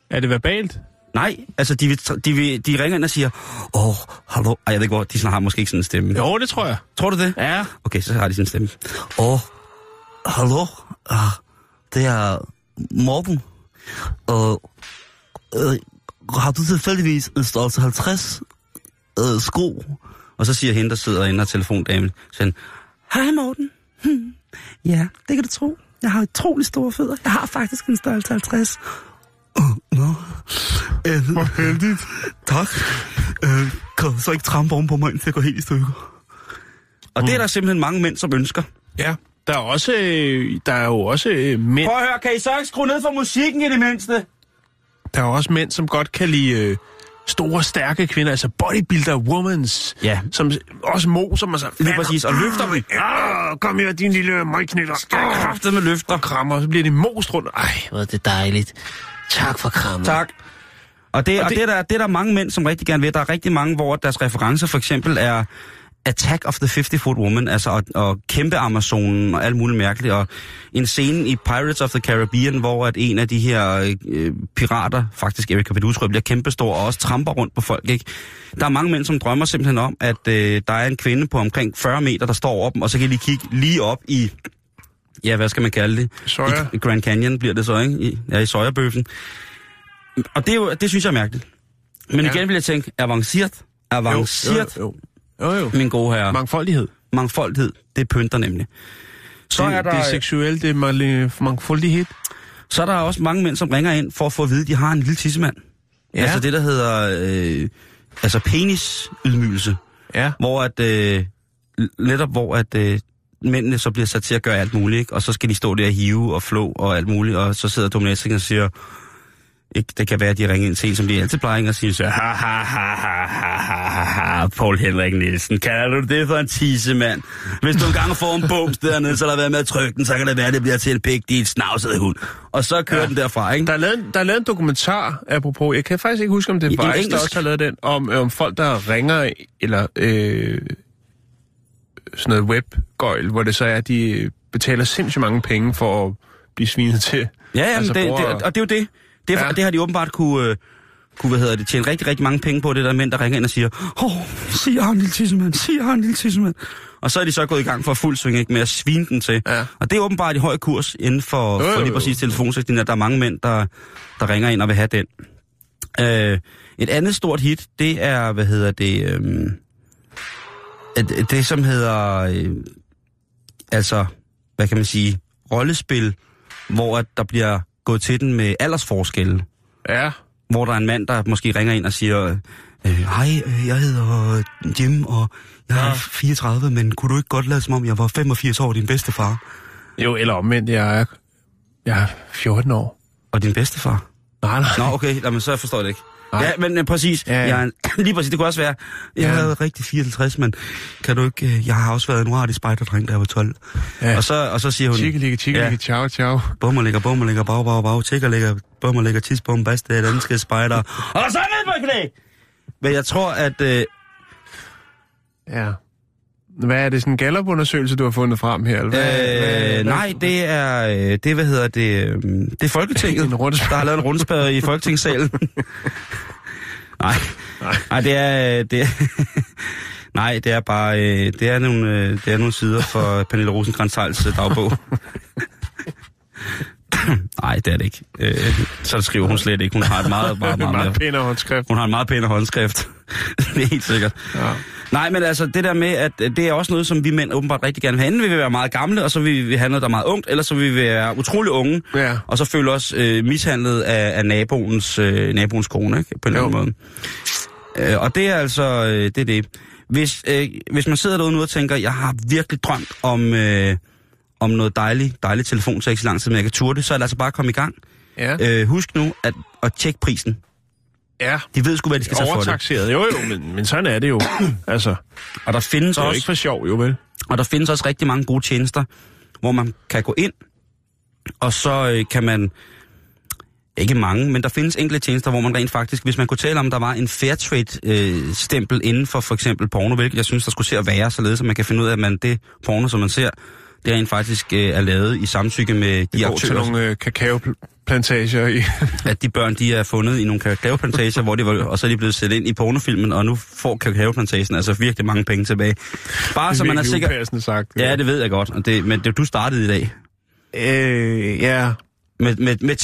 Er det verbalt? Nej, altså de, vil, de, vil, de ringer ind og siger, åh, oh, hallo. Ej, jeg ved ikke hvor, de sådan har måske ikke sådan en stemme. Jo, det tror jeg. Tror du det? Ja. Okay, så har de sådan en stemme. Åh, oh, hallo? Ah, det er Morten. Og øh, har du tilfældigvis en størrelse 50 øh, sko? Og så siger hende, der sidder inde og telefondamen, sådan, Hej Morten. Hm. Ja, det kan du tro. Jeg har utrolig store fødder. Jeg har faktisk en størrelse 50. Uh, nå. Øh, Hvor heldigt. Tak. Øh, kan så ikke trampe oven på mig, indtil jeg går helt i stykker? Og mm. det er der simpelthen mange mænd, som ønsker. Ja. Der er også, øh, der er jo også øh, mænd, Prøv at høre, kan I så ikke skrue ned for musikken i det mindste? Der er også mænd, som godt kan lide øh, store, stærke kvinder, altså bodybuilder womans, Ja. som også moser mig så. Lige præcis, og løfter dem. Ah, kom her, din lille møgknitter. Ah, Kraftet med løfter. og krammer, så bliver de most rundt. Ej, Hvor er det dejligt. Tak for krammen. Tak. Og det, og det, det- og det, er der, det er der mange mænd, som rigtig gerne vil. Der er rigtig mange, hvor deres referencer for eksempel er, Attack of the 50 Foot Woman, altså og, og kæmpe Amazonen og alt muligt mærkeligt, og en scene i Pirates of the Caribbean, hvor at en af de her øh, pirater, faktisk Erika Pedusrød, bliver kæmpestor og også tramper rundt på folk, ikke? Der er mange mænd, som drømmer simpelthen om, at øh, der er en kvinde på omkring 40 meter, der står over dem, og så kan de kigge lige op i, ja, hvad skal man kalde det? Soja. I Grand Canyon bliver det så, ikke? I, ja, i sojabøffen. Og det, er jo, det synes jeg er mærkeligt. Men ja. igen vil jeg tænke, avanceret, avanceret, Jo, jo, jo. Jo. min gode herre. Mangfoldighed. Mangfoldighed, det pynter nemlig. Så det, er, der, det er seksuelt, det er mangfoldighed. så er der også mange mænd, som ringer ind for at få at vide, at de har en lille tissemand. Ja. Altså det, der hedder øh, altså penisydmygelse. Ja. Hvor at, øh, netop hvor at øh, mændene så bliver sat til at gøre alt muligt, ikke? og så skal de stå der og hive og flå og alt muligt, og så sidder dominatrixen og siger, ikke? Det kan være, at de ringer ind sent, som de altid plejer, og siger så, ha, ha, ha, ha, ha, ha, Paul Henrik Nielsen, kalder du det for en tissemand? Hvis du engang får en bums dernede, så der været med at trykke den, så kan det være, at det bliver til en pik, dit snavsede hund. Og så kører ja. den derfra, ikke? Der er, lavet, der er lavet en dokumentar, apropos, jeg kan faktisk ikke huske, om det er Vice, der også har lavet den, om, øh, om folk, der ringer, eller øh, sådan noget webgøjl, hvor det så er, at de betaler sindssygt mange penge for at blive svinet til. Ja, jamen, altså, det, bruger... det, og det er jo det. Det, Ja. det har de åbenbart kunne, øh, kunne hvad hedder det, tjene rigtig, rigtig mange penge på, det der mænd, der ringer ind og siger, åh, oh, sig, lille tissemand, sig, lille tissemand. Og så er de så gået i gang for fuld sving ikke, med at svine den til. Ja. Og det er åbenbart i høj kurs inden for, jo, for lige præcis telefonsætningen, at der er mange mænd, der, der ringer ind og vil have den. Øh, et andet stort hit, det er, hvad hedder det, øh, det, det som hedder, øh, altså, hvad kan man sige, rollespil, hvor at der bliver gået til den med aldersforskelle. Ja, Hvor der er en mand, der måske ringer ind og siger, øh, hej, øh, jeg hedder Jim, og jeg er Ja. 34, men kunne du ikke godt lade som om, jeg var 85 år, din bedstefar? jo, eller omvendt, jeg er, jeg er 14 år. Og din bedstefar? Nej, nej. Nå, okay, jamen, så forstår jeg det ikke. Nej. Ja, men øh, præcis. Ja, ja. Jeg lige præcis, det kunne også være, jeg Ja. har været rigtig 54, men kan du ikke, øh, jeg har også været en uartig spejderdreng, da jeg var 12. Ja. Og, så, og så siger hun, Tjekkeligge, tjekkeligge, Ja. ciao, ciao. bummer ligger, bummer ligger, bag, bag, bag, tigger ligger, bummer ligger, tis, bum, bas, det er danske spejder. Og så ned på knæ! Men jeg tror, at... Øh, Ja. Hvad er det, sådan en Gallup-undersøgelse, du har fundet frem her? Eller hvad, hvad, øh, nej, det er, øh, det, hvad hedder det, øh, det er Folketinget, der har lavet en rundspørge i Folketingssalen. nej, nej, det er, øh, det er, nej, det er bare, øh, det er nogle, øh, det er nogle sider for Pernille rosenkrantz dagbog. nej, det er det ikke. Øh, så skriver hun slet ikke. Hun har et meget, meget, meget, meget meget pænere håndskrift. hun har en meget pænere håndskrift. det er helt sikkert. Ja. Nej, men altså det der med, at det er også noget, som vi mænd åbenbart rigtig gerne vil have. Enten vil vi være meget gamle, og så vil vi have noget, der er meget ungt, eller så vil vi være utrolig unge, Ja. og så føle os øh, mishandlet af, af naboens, øh, naboens kone, ikke? på en eller anden måde. Øh, og det er altså, øh, det er det. Hvis, øh, hvis man sidder derude nu og tænker, jeg har virkelig drømt om, øh, om noget dejligt, dejligt telefonsex i lang tid, men jeg kan turde det, så er det altså bare at komme i gang. Ja. Øh, husk nu at, at tjekke prisen. Ja. De ved sgu, hvad de skal tage for det. Jo, jo, men, men sådan er det jo. altså, Og der findes det er også... ikke for sjov, jo vel? Og der findes også rigtig mange gode tjenester, hvor man kan gå ind, og så øh, kan man... Ikke mange, men der findes enkelte tjenester, hvor man rent faktisk, hvis man kunne tale om, der var en Fairtrade-stempel inden for for eksempel porno, hvilket jeg synes, der skulle se at være, således at man kan finde ud af, at man det porno, som man ser, det rent faktisk øh, er lavet i samtykke med de De går til aktører, nogle øh, kakaoplantager i... at de børn, de er fundet i nogle kakaoplantager, hvor de var, og så er de blevet sat ind i pornofilmen, og nu får kakaoplantagen altså virkelig mange penge tilbage. Bare så man er sikker... Sagt. Ja, det ved jeg godt, og det, men det, du startede i dag. Øh, ja. Med, med, med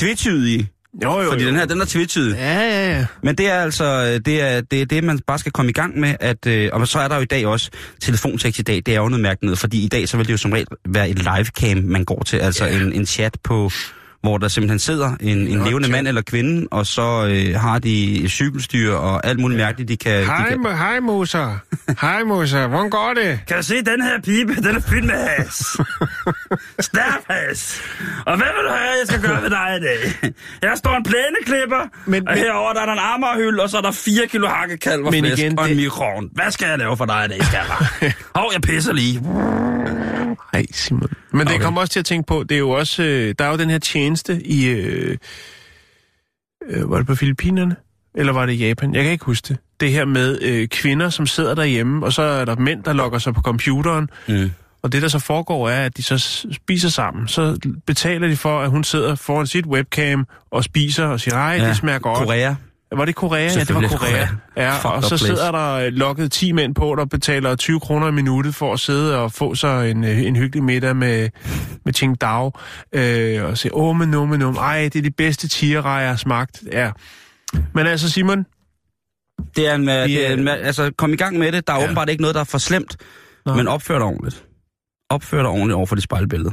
i. Jo, jo, Fordi jo. den her, den er twitchet. Ja, ja, ja. Men det er altså, det er det, er det, man bare skal komme i gang med, at, øh, og så er der jo i dag også telefontekst i dag, det er jo noget mærkeligt fordi i dag så vil det jo som regel være et livecam, man går til, altså Ja. en, en chat på, hvor der simpelthen sidder en, en levende mand eller kvinde, og så øh, har de cykelstyr og alt muligt mærkeligt, de kan... de Hej, kan... hej, Moser. Hej, Moser. Hvordan går det? Kan du se den her pibe? Den er fyldt med has. Stærk has. Og hvad vil du have, jeg skal gøre ved dig i dag? Jeg står en plæneklipper, Men- og men- herover der er der en armerhyld, og så er der 4 kilo hakkekalv og flæsk igen, og en det- mikron. Hvad skal jeg lave for dig i dag, skal jeg? Hov, jeg pisser lige. Nej, Simon. Men det Okay. kommer også til at tænke på, det er jo også, øh, der er jo den her tjeneste i, øh, øh, var det på Filippinerne? Eller var det i Japan? Jeg kan ikke huske det. det her med øh, kvinder, som sidder derhjemme, og så er der mænd, der logger sig på computeren, Mm. og det, der så foregår, er, at de så spiser sammen. Så betaler de for, at hun sidder foran sit webcam og spiser og siger, ej, ja, det smager godt. Korea. Var det Korea? Ja, det var Korea. Korea. Ja, Fuck og så place. sidder der øh, lukket 10 mænd på, der betaler 20 kroner i minuttet for at sidde og få sig en, øh, en hyggelig middag med, med Qingdao. Øh, og sige, åh, men num, men num. Ej, det er de bedste tierrejer, jeg har smagt. Ja. Men altså, Simon, Det er en, Vi det er er- en, altså, kom i gang med det. Der er Ja. åbenbart ikke noget, der er for slemt. Nå. Men opfør dig ordentligt. Opfør dig ordentligt over for dit spejlbillede.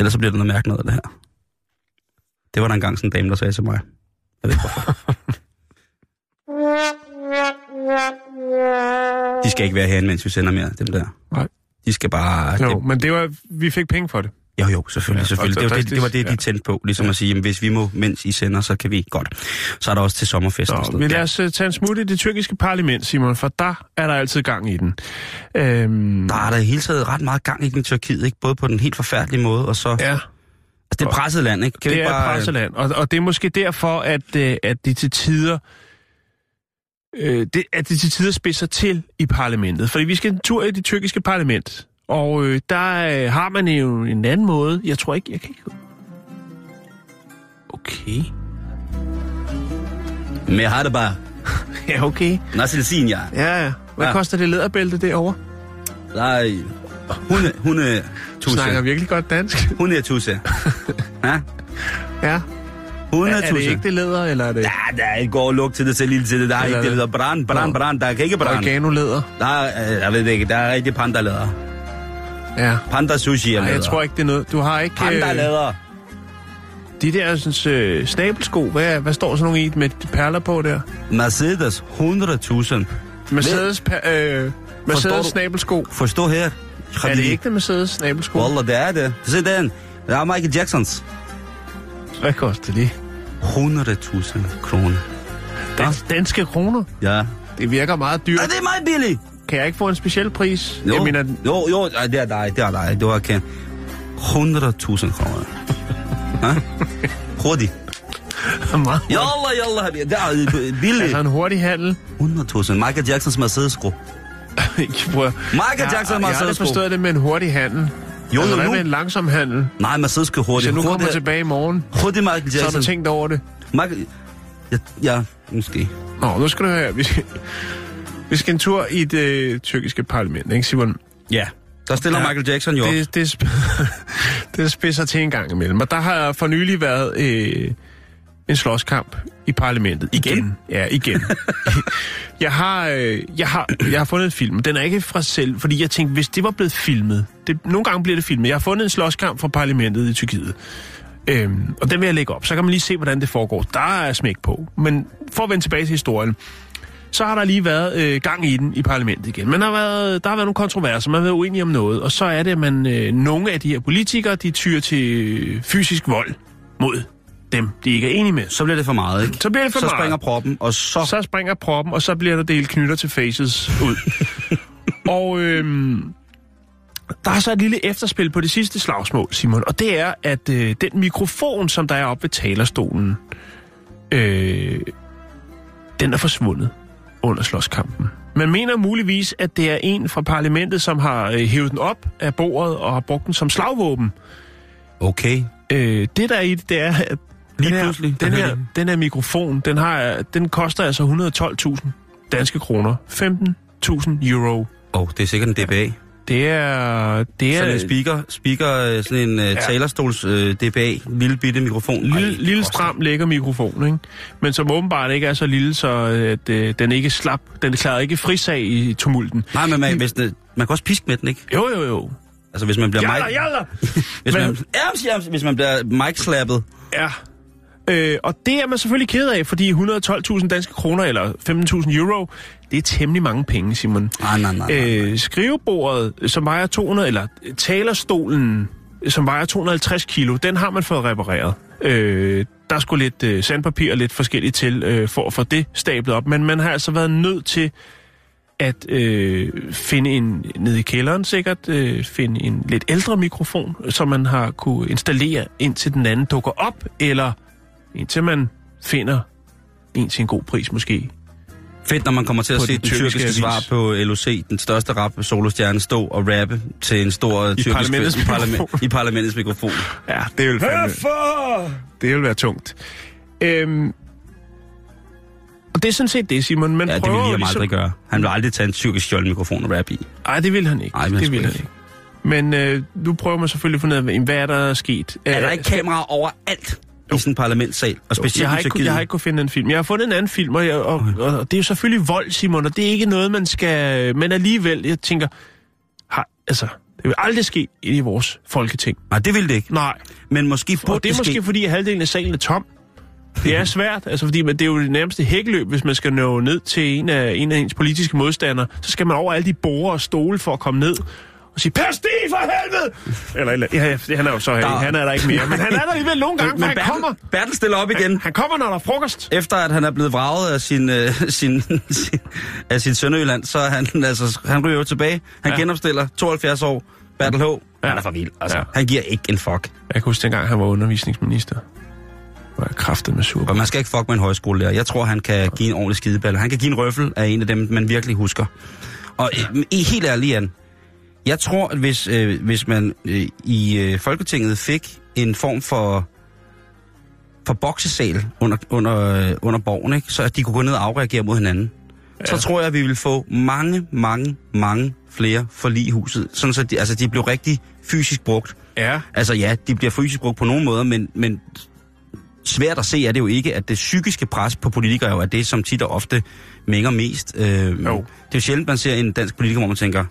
Ellers så bliver der noget mærkeligt noget af det her. Det var der engang sådan en dame, der sagde til mig. Jeg ved ikke hvorfor. De skal ikke være herinde, mens vi sender mere, dem der. Nej. De skal bare... jo, Det, men det var, vi fik penge for det. jo, jo, selvfølgelig, Ja, ja, selvfølgelig. Det var det, det, var det, ja. de tændte på. Ligesom at sige, jamen, hvis vi må, mens I sender, så kan vi godt. Så er der også til sommerfesten. Nå, men lad os uh, tage en smut i det tyrkiske parlament, Simon, for der er der altid gang i den. Øhm, Der er der i hele taget ret meget gang i den i Tyrkiet, ikke? Både på den helt forfærdelige måde, og så... ja, Altså, det er et presset land, ikke? Kan det ikke er bare, presseland, og, og det er måske derfor, at, øh, at de til tider øh, det, at de til tider spidser til i parlamentet. Fordi vi skal en tur i det tyrkiske parlament, og øh, der øh, har man jo en anden måde. Jeg tror ikke, jeg kan ikke... Okay. Det bare. Ja, okay. Nassil Sinja. Ja, ja. Hvad ja. Koster det læderbælte derovre? Der er... Hunde, hunde, Du snakker virkelig godt dansk. Hunde tusse. Ja? ja. Hunde Er, er det ikke det læder, eller er det Ja, der er ikke går luk til det selv lille til det. Der er Eller ikke det, er der hedder brand, brand, brand. Der kan ikke brand. organolæder? Der er, øh, jeg ved det ikke, der er rigtig panda-læder. Ja. Panda sushi er Nej, læder. jeg tror ikke, det er noget. Du har ikke... øh, Panda-læder. De der sådan, øh, snabelsko, hvad, hvad står sådan nogle i med perler på der? Mercedes 100.000. Mercedes, per, øh, Mercedes snabelsko. Forstå her. Er det ikke det Mercedes snabelsko? Wallah, det er det. Se den. Det er Michael Jacksons. Hvad koster det? 100.000 kroner. Dans, danske kroner? Ja. Det virker meget dyrt. Er det er meget billigt? Kan jeg ikke få en speciel pris? Jo, Jeg mener, jo, jo, ej, det er dig, det er dig, du har kendt. 100.000 kroner. Ja? Hurtigt. meget Yalla, yalla, habibi. det er billigt. Altså en hurtig handel. 100.000. Michael Jacksons Mercedes-sko. Michael Jackson jeg, jeg har aldrig Mercedes-sko. forstået det med en hurtig handel. Jo, altså, jo, nu. med en langsom handel? Nej, Mercedes-sko Hvis hurtigt. jeg nu kommer Hurtigt, tilbage i morgen, hurtigt Michael så har Jackson. du tænkt over det. Michael... Ja, ja, måske. Nå, nu skal du høre. Vi skal, vi skal en tur i det øh, tyrkiske parlament, ikke Simon? Ja. Der stiller Ja. Michael Jackson jo. Det, det, sp- det spidser til en gang imellem. Og der har for nylig været øh, en slåskamp i parlamentet. Igen? Ja, igen. jeg, har, øh, jeg, har, jeg har fundet en film. Den er ikke fra selv, fordi jeg tænkte, hvis det var blevet filmet. Det, nogle gange bliver det filmet. Jeg har fundet en slåskamp fra parlamentet i Tyrkiet. Øhm, og den vil jeg lægge op. Så kan man lige se, hvordan det foregår. Der er smæk på. Men for at vende tilbage til historien så har der lige været øh, gang i den i parlamentet igen. Der har været, der har været nogle kontroverser, man har været uenige om noget, og så er det, at man, øh, nogle af de her politikere, de tyrer til øh, fysisk vold mod dem, de ikke er enige med. Så bliver det for meget, ikke? Så bliver det for så meget. springer proppen, og så... Så springer proppen, og så bliver der delt knytter til faces ud. og øhm, der er så et lille efterspil på det sidste slagsmål, Simon, og det er, at øh, den mikrofon, som der er oppe ved talerstolen, øh, den er forsvundet under slåskampen. Man mener muligvis, at det er en fra parlamentet, som har øh, hævet den op af bordet og har brugt den som slagvåben. Okay. Øh, det der er i det, det er, at Lige den her, pludselig, den her, den her mikrofon, den, har, den koster altså 112.000 danske kroner. 15.000 euro. Åh, oh, det er sikkert en DBA. Det er... Det er Sådan en speaker, speaker øh, sådan en uh, talerstols uh, DBA, lille bitte mikrofon. lille, Ej, lille stram lækker mikrofon, ikke? Men som åbenbart ikke er så lille, så at, øh, den ikke slap. Den klarer ikke frisag i tumulten. Nej, men man, hvis det, man kan også piske med den, ikke? Jo, jo, jo. Altså, hvis man bliver Jalla, jalla! hvis Men- man, jams, jams, hvis man bliver mic-slappet. Ja. Øh, og det er man selvfølgelig ked af, fordi 112.000 danske kroner, eller 15.000 euro, det er temmelig mange penge, Simon. Nej, nej, nej. nej. Øh, skrivebordet, som vejer 200, eller talerstolen, som vejer 250 kilo, den har man fået repareret. Øh, der skulle lidt øh, sandpapir og lidt forskelligt til øh, for at få det stablet op, men man har altså været nødt til at øh, finde en, nede i kælderen sikkert, øh, finde en lidt ældre mikrofon, som man har kunne installere, indtil den anden dukker op, eller indtil man finder en til en god pris måske. Fedt, når man kommer til at se den den tyrkiske tyrkiske svar på LOC, den største rap solostjerne, stå og rappe til en stor tyrkisk parlamentets i, parlament, mikrofon. i parlamentets mikrofon. Ja, det vil fandme... Det vil være tungt. Øhm, og det er sådan set det, Simon. Man Ja, det vil prøver Liam ligesom... aldrig gøre. Han vil aldrig tage en tyrkisk stjålet mikrofon og rappe i. Nej, det vil han ikke. Ej, det vil han det vil han ikke. ikke. Men øh, nu prøver man selvfølgelig at finde ud af, hvad er der er sket. Er der Øh, ikke kameraer overalt i sådan en parlamentssal? Og specielt jeg har, ikke, Tyrkiet? jeg har ikke kunnet finde en film. Jeg har fundet en anden film, og, jeg, og, og, og det er jo selvfølgelig vold, Simon, og det er ikke noget, man skal... Men alligevel, jeg tænker, har, altså, det vil aldrig ske i vores folketing. Nej, det vil det ikke. Nej, Men måske burde og det er måske, ske. fordi halvdelen af salen er tom. Det er svært, altså fordi det er jo det nærmeste hækkeløb, hvis man skal nå ned til en af, en af ens politiske modstandere. Så skal man over alle de borer og stole for at komme ned og sige, pas det for helvede! Eller, eller ja, han er jo så Der- han er der ikke mere, men han er der alligevel nogle gange, for Men han Bertel, kommer. Bertel stiller op igen. Han kommer, når der er frokost. Efter at han er blevet vraget af sin, øh, sin, sin, af sin Sønderjylland, så er han, altså, han ryger jo tilbage. Han Ja. genopstiller 72 år. Bertel H. Ja. Han er for vild. Altså, Ja. Han giver ikke en fuck. Jeg kan huske, dengang han var undervisningsminister. Hvor jeg kraftede med sur. Og man skal ikke fuck med en højskolelærer. Jeg tror, han kan give en ordentlig skideballe. Han kan give en røffel af en af dem, man virkelig husker. Og øh, i helt ærligt, Jan. Jeg tror, at hvis, øh, hvis man øh, i øh, Folketinget fik en form for for boksesal under, under, øh, under borgen, ikke? så at de kunne gå ned og afreagere mod hinanden. Ja. Så tror jeg, at vi vil få mange, mange, mange flere forlig i huset. Sådan så de, altså, de blev rigtig fysisk brugt. Ja, Altså ja, de bliver fysisk brugt på nogle måder, men, men svært at se er det jo ikke, at det psykiske pres på politikere jo er det, som tit og ofte mænger mest. Øh, Jo. Det er jo sjældent, man ser en dansk politiker, hvor man tænker,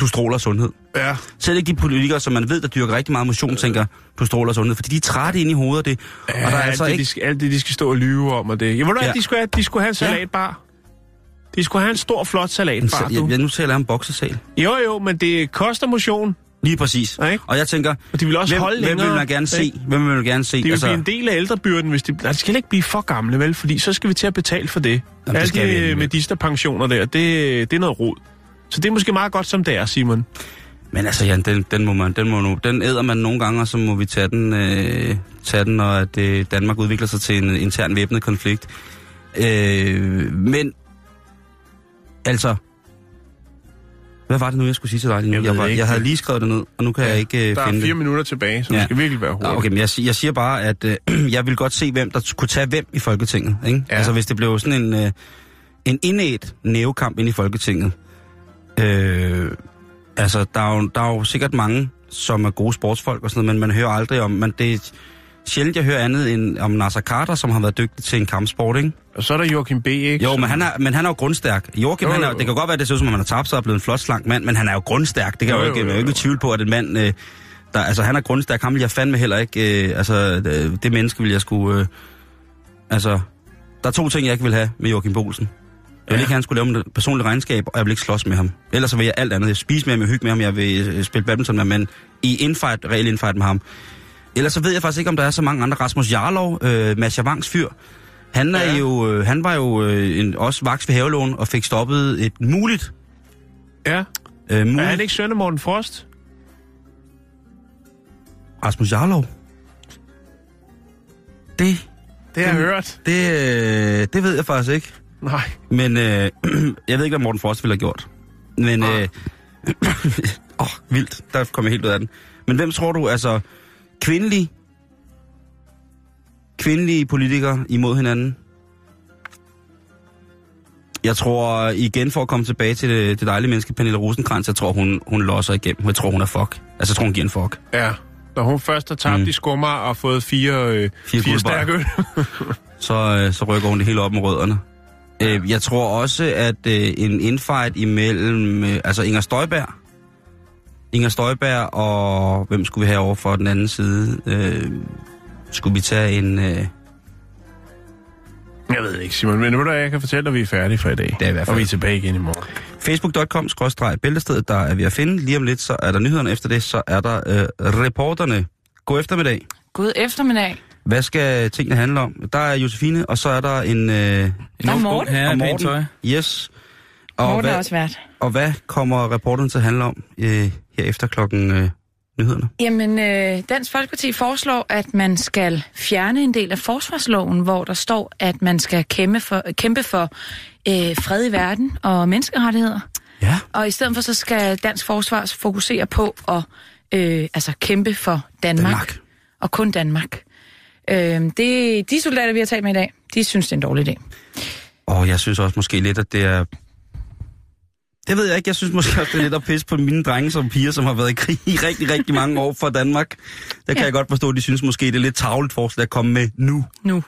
du stråler sundhed. ja. Selv ikke de politikere, som man ved, der dyrker rigtig meget motion, tænker, du stråler sundhed, fordi de er trætte ind i hovedet det. Ja, og der er alt, altså det, ikke... de skal, alt det, de skal stå og lyve om, og det. Ja, hvordan ja. Ja. de skulle have, de skulle have en salatbar. De skulle have en stor, flot salatbar, jeg, du. jeg, nu taler jeg om boksesal. Jo, jo, men det koster motion, Lige præcis. Ja, ikke? Og jeg tænker, og de vil også hvem, holde hvem længere. vil man gerne se? ikke? Hvem vil man gerne se? De vil altså, blive en del af ældrebyrden, hvis de... Nej, de skal ikke blive for gamle, vel? Fordi så skal vi til at betale for det. Jamen, det Alle vi de alligevel. medisterpensioner der, det, det er noget rod. Så det er måske meget godt, som det er, Simon. Men altså, Jan, den, den må man, den må nu, den æder man nogle gange, og så må vi tage den, øh, tage den når at, øh, Danmark udvikler sig til en intern væbnet konflikt. Øh, men, altså, hvad var det nu, jeg skulle sige til dig lige nu? Jeg Jeg, var, ikke. jeg havde lige skrevet det ned, og nu kan ja, jeg ikke øh, Der er finde fire det. minutter tilbage, så ja. Du skal virkelig være hurtig. Ah, Okay, men jeg, jeg siger bare, at øh, jeg vil godt se, hvem der kunne tage hvem i Folketinget. Ikke? Ja. Altså, hvis det blev sådan en, øh, en indædt nævekamp ind i Folketinget. Øh, altså, der er, jo, der er jo sikkert mange, som er gode sportsfolk og sådan noget, men man hører aldrig om... Man, det er sjældent, jeg hører andet end om Nasser Carter, som har været dygtig til en kampsport, ikke? Og så er der Joachim B., ikke? Jo, men han er, men han er jo grundstærk. Joachim, Jo, han er, jo. det kan godt være, det ser ud som, om han har tabt sig og blevet en flot slank mand, men han er jo grundstærk. Det kan Jo, jo, jo, jo, jeg er jo ikke jo. tvivl på, at en mand... Øh, der, altså, han er grundstærk. Ham vil jeg fandme heller ikke... Øh, altså, det, det menneske vil jeg skulle... Øh, altså, der er to ting, jeg ikke vil have med Joachim Bolsen. Jeg vil Ja. ikke have, at han skulle lave et personligt regnskab, og jeg vil ikke slås med ham. Ellers så vil jeg alt andet. Jeg spise med ham, jeg hygge med ham, jeg vil øh, spille badminton med ham, men i infight, reelt infight med ham. Ellers så ved jeg faktisk ikke, om der er så mange andre. Rasmus Jarlov, øh, Mads Javangs fyr, han, er Ja. jo, øh, han var jo øh, en, også vaks ved havelån og fik stoppet et muligt... Ja. Øh, muligt Er han ikke søn af Morten Frost? Rasmus Jarlov? Det, Det har jeg hørt. det, øh, det ved jeg faktisk ikke. Nej. Men øh, jeg ved ikke, hvad Morten Frost ville have gjort. Men, Nej. øh, åh, vildt, der kom jeg helt ud af den. Men hvem tror du, altså, kvindelige, kvindelige politikere imod hinanden? Jeg tror, igen for at komme tilbage til det, det dejlige menneske, Pernille Rosenkrantz, jeg tror, hun, hun losser igennem. Jeg tror, hun er fuck. Altså, jeg tror, hun giver en fuck. Ja. Når hun først har tabt mm. I skummer og fået fire, øh, Fire fire stærke øl. så, øh, så rykker hun det hele op med rødderne. Øh, jeg tror også, at øh, en infight imellem, øh, altså Inger Støjberg, Inger Støjberg og hvem skulle vi have over for den anden side? Øh, skulle vi tage en... Øh, Jeg ved ikke, Simon, men hvad, jeg kan fortælle dig, at vi er færdige for i dag. Det er i hvert fald. Og vi er tilbage igen i morgen. Facebook.com bæltestedet, der er vi at finde. Lige om lidt, så er der nyhederne. Efter det, så er der øh, reporterne. God eftermiddag. God eftermiddag. Hvad skal tingene handle om? Der er Josefine, og så er der en... Øh, Der er Morten. Her og Morten. tøj. Yes. Og Morten hvad, er også vært. Og hvad kommer reporten til at handle om øh, her efter klokken øh, nyhederne? Jamen, øh, Dansk Folkeparti foreslår, at man skal fjerne en del af forsvarsloven, hvor der står, at man skal kæmpe for, kæmpe for øh, fred i verden og menneskerettigheder. Ja. Og i stedet for, så skal dansk forsvar fokusere på at øh, altså kæmpe for Danmark, Danmark. og kun Danmark. Øh, det, de soldater, vi har talt med i dag, de synes, det er en dårlig idé. Og jeg synes også måske lidt, at det er... Det ved jeg ikke. Jeg synes måske også, det er lidt at pisse på mine drenge som piger, som har været i krig i rigtig, rigtig mange år for Danmark. Der kan Ja. jeg godt forstå, at de synes måske, det er lidt tavligt forslag at komme med nu. Nu.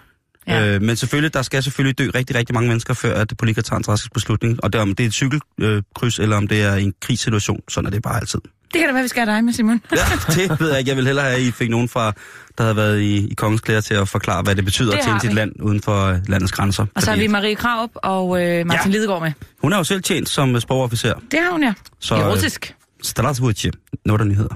Ja. Øh, men selvfølgelig, der skal selvfølgelig dø rigtig, rigtig mange mennesker, før at politikere tager en drastisk beslutning. Og det om det er et cykelkryds, eller om det er en krigssituation. Sådan er det bare altid. Det kan da være, vi skal have dig med, Simon. Ja, det ved jeg ikke. Jeg vil hellere have, at I fik nogen fra, der havde været i, i kongens klæder til at forklare, hvad det betyder Det at tjene sit land uden for øh, landets grænser. Og så har vi Marie Kraup og øh, Martin Ja. Lidegaard med. Hun er jo selv tjent som øh, sprogofficer. Det har hun, ja. Så, øh, Erotisk. Strasbourg, nu er der nyheder.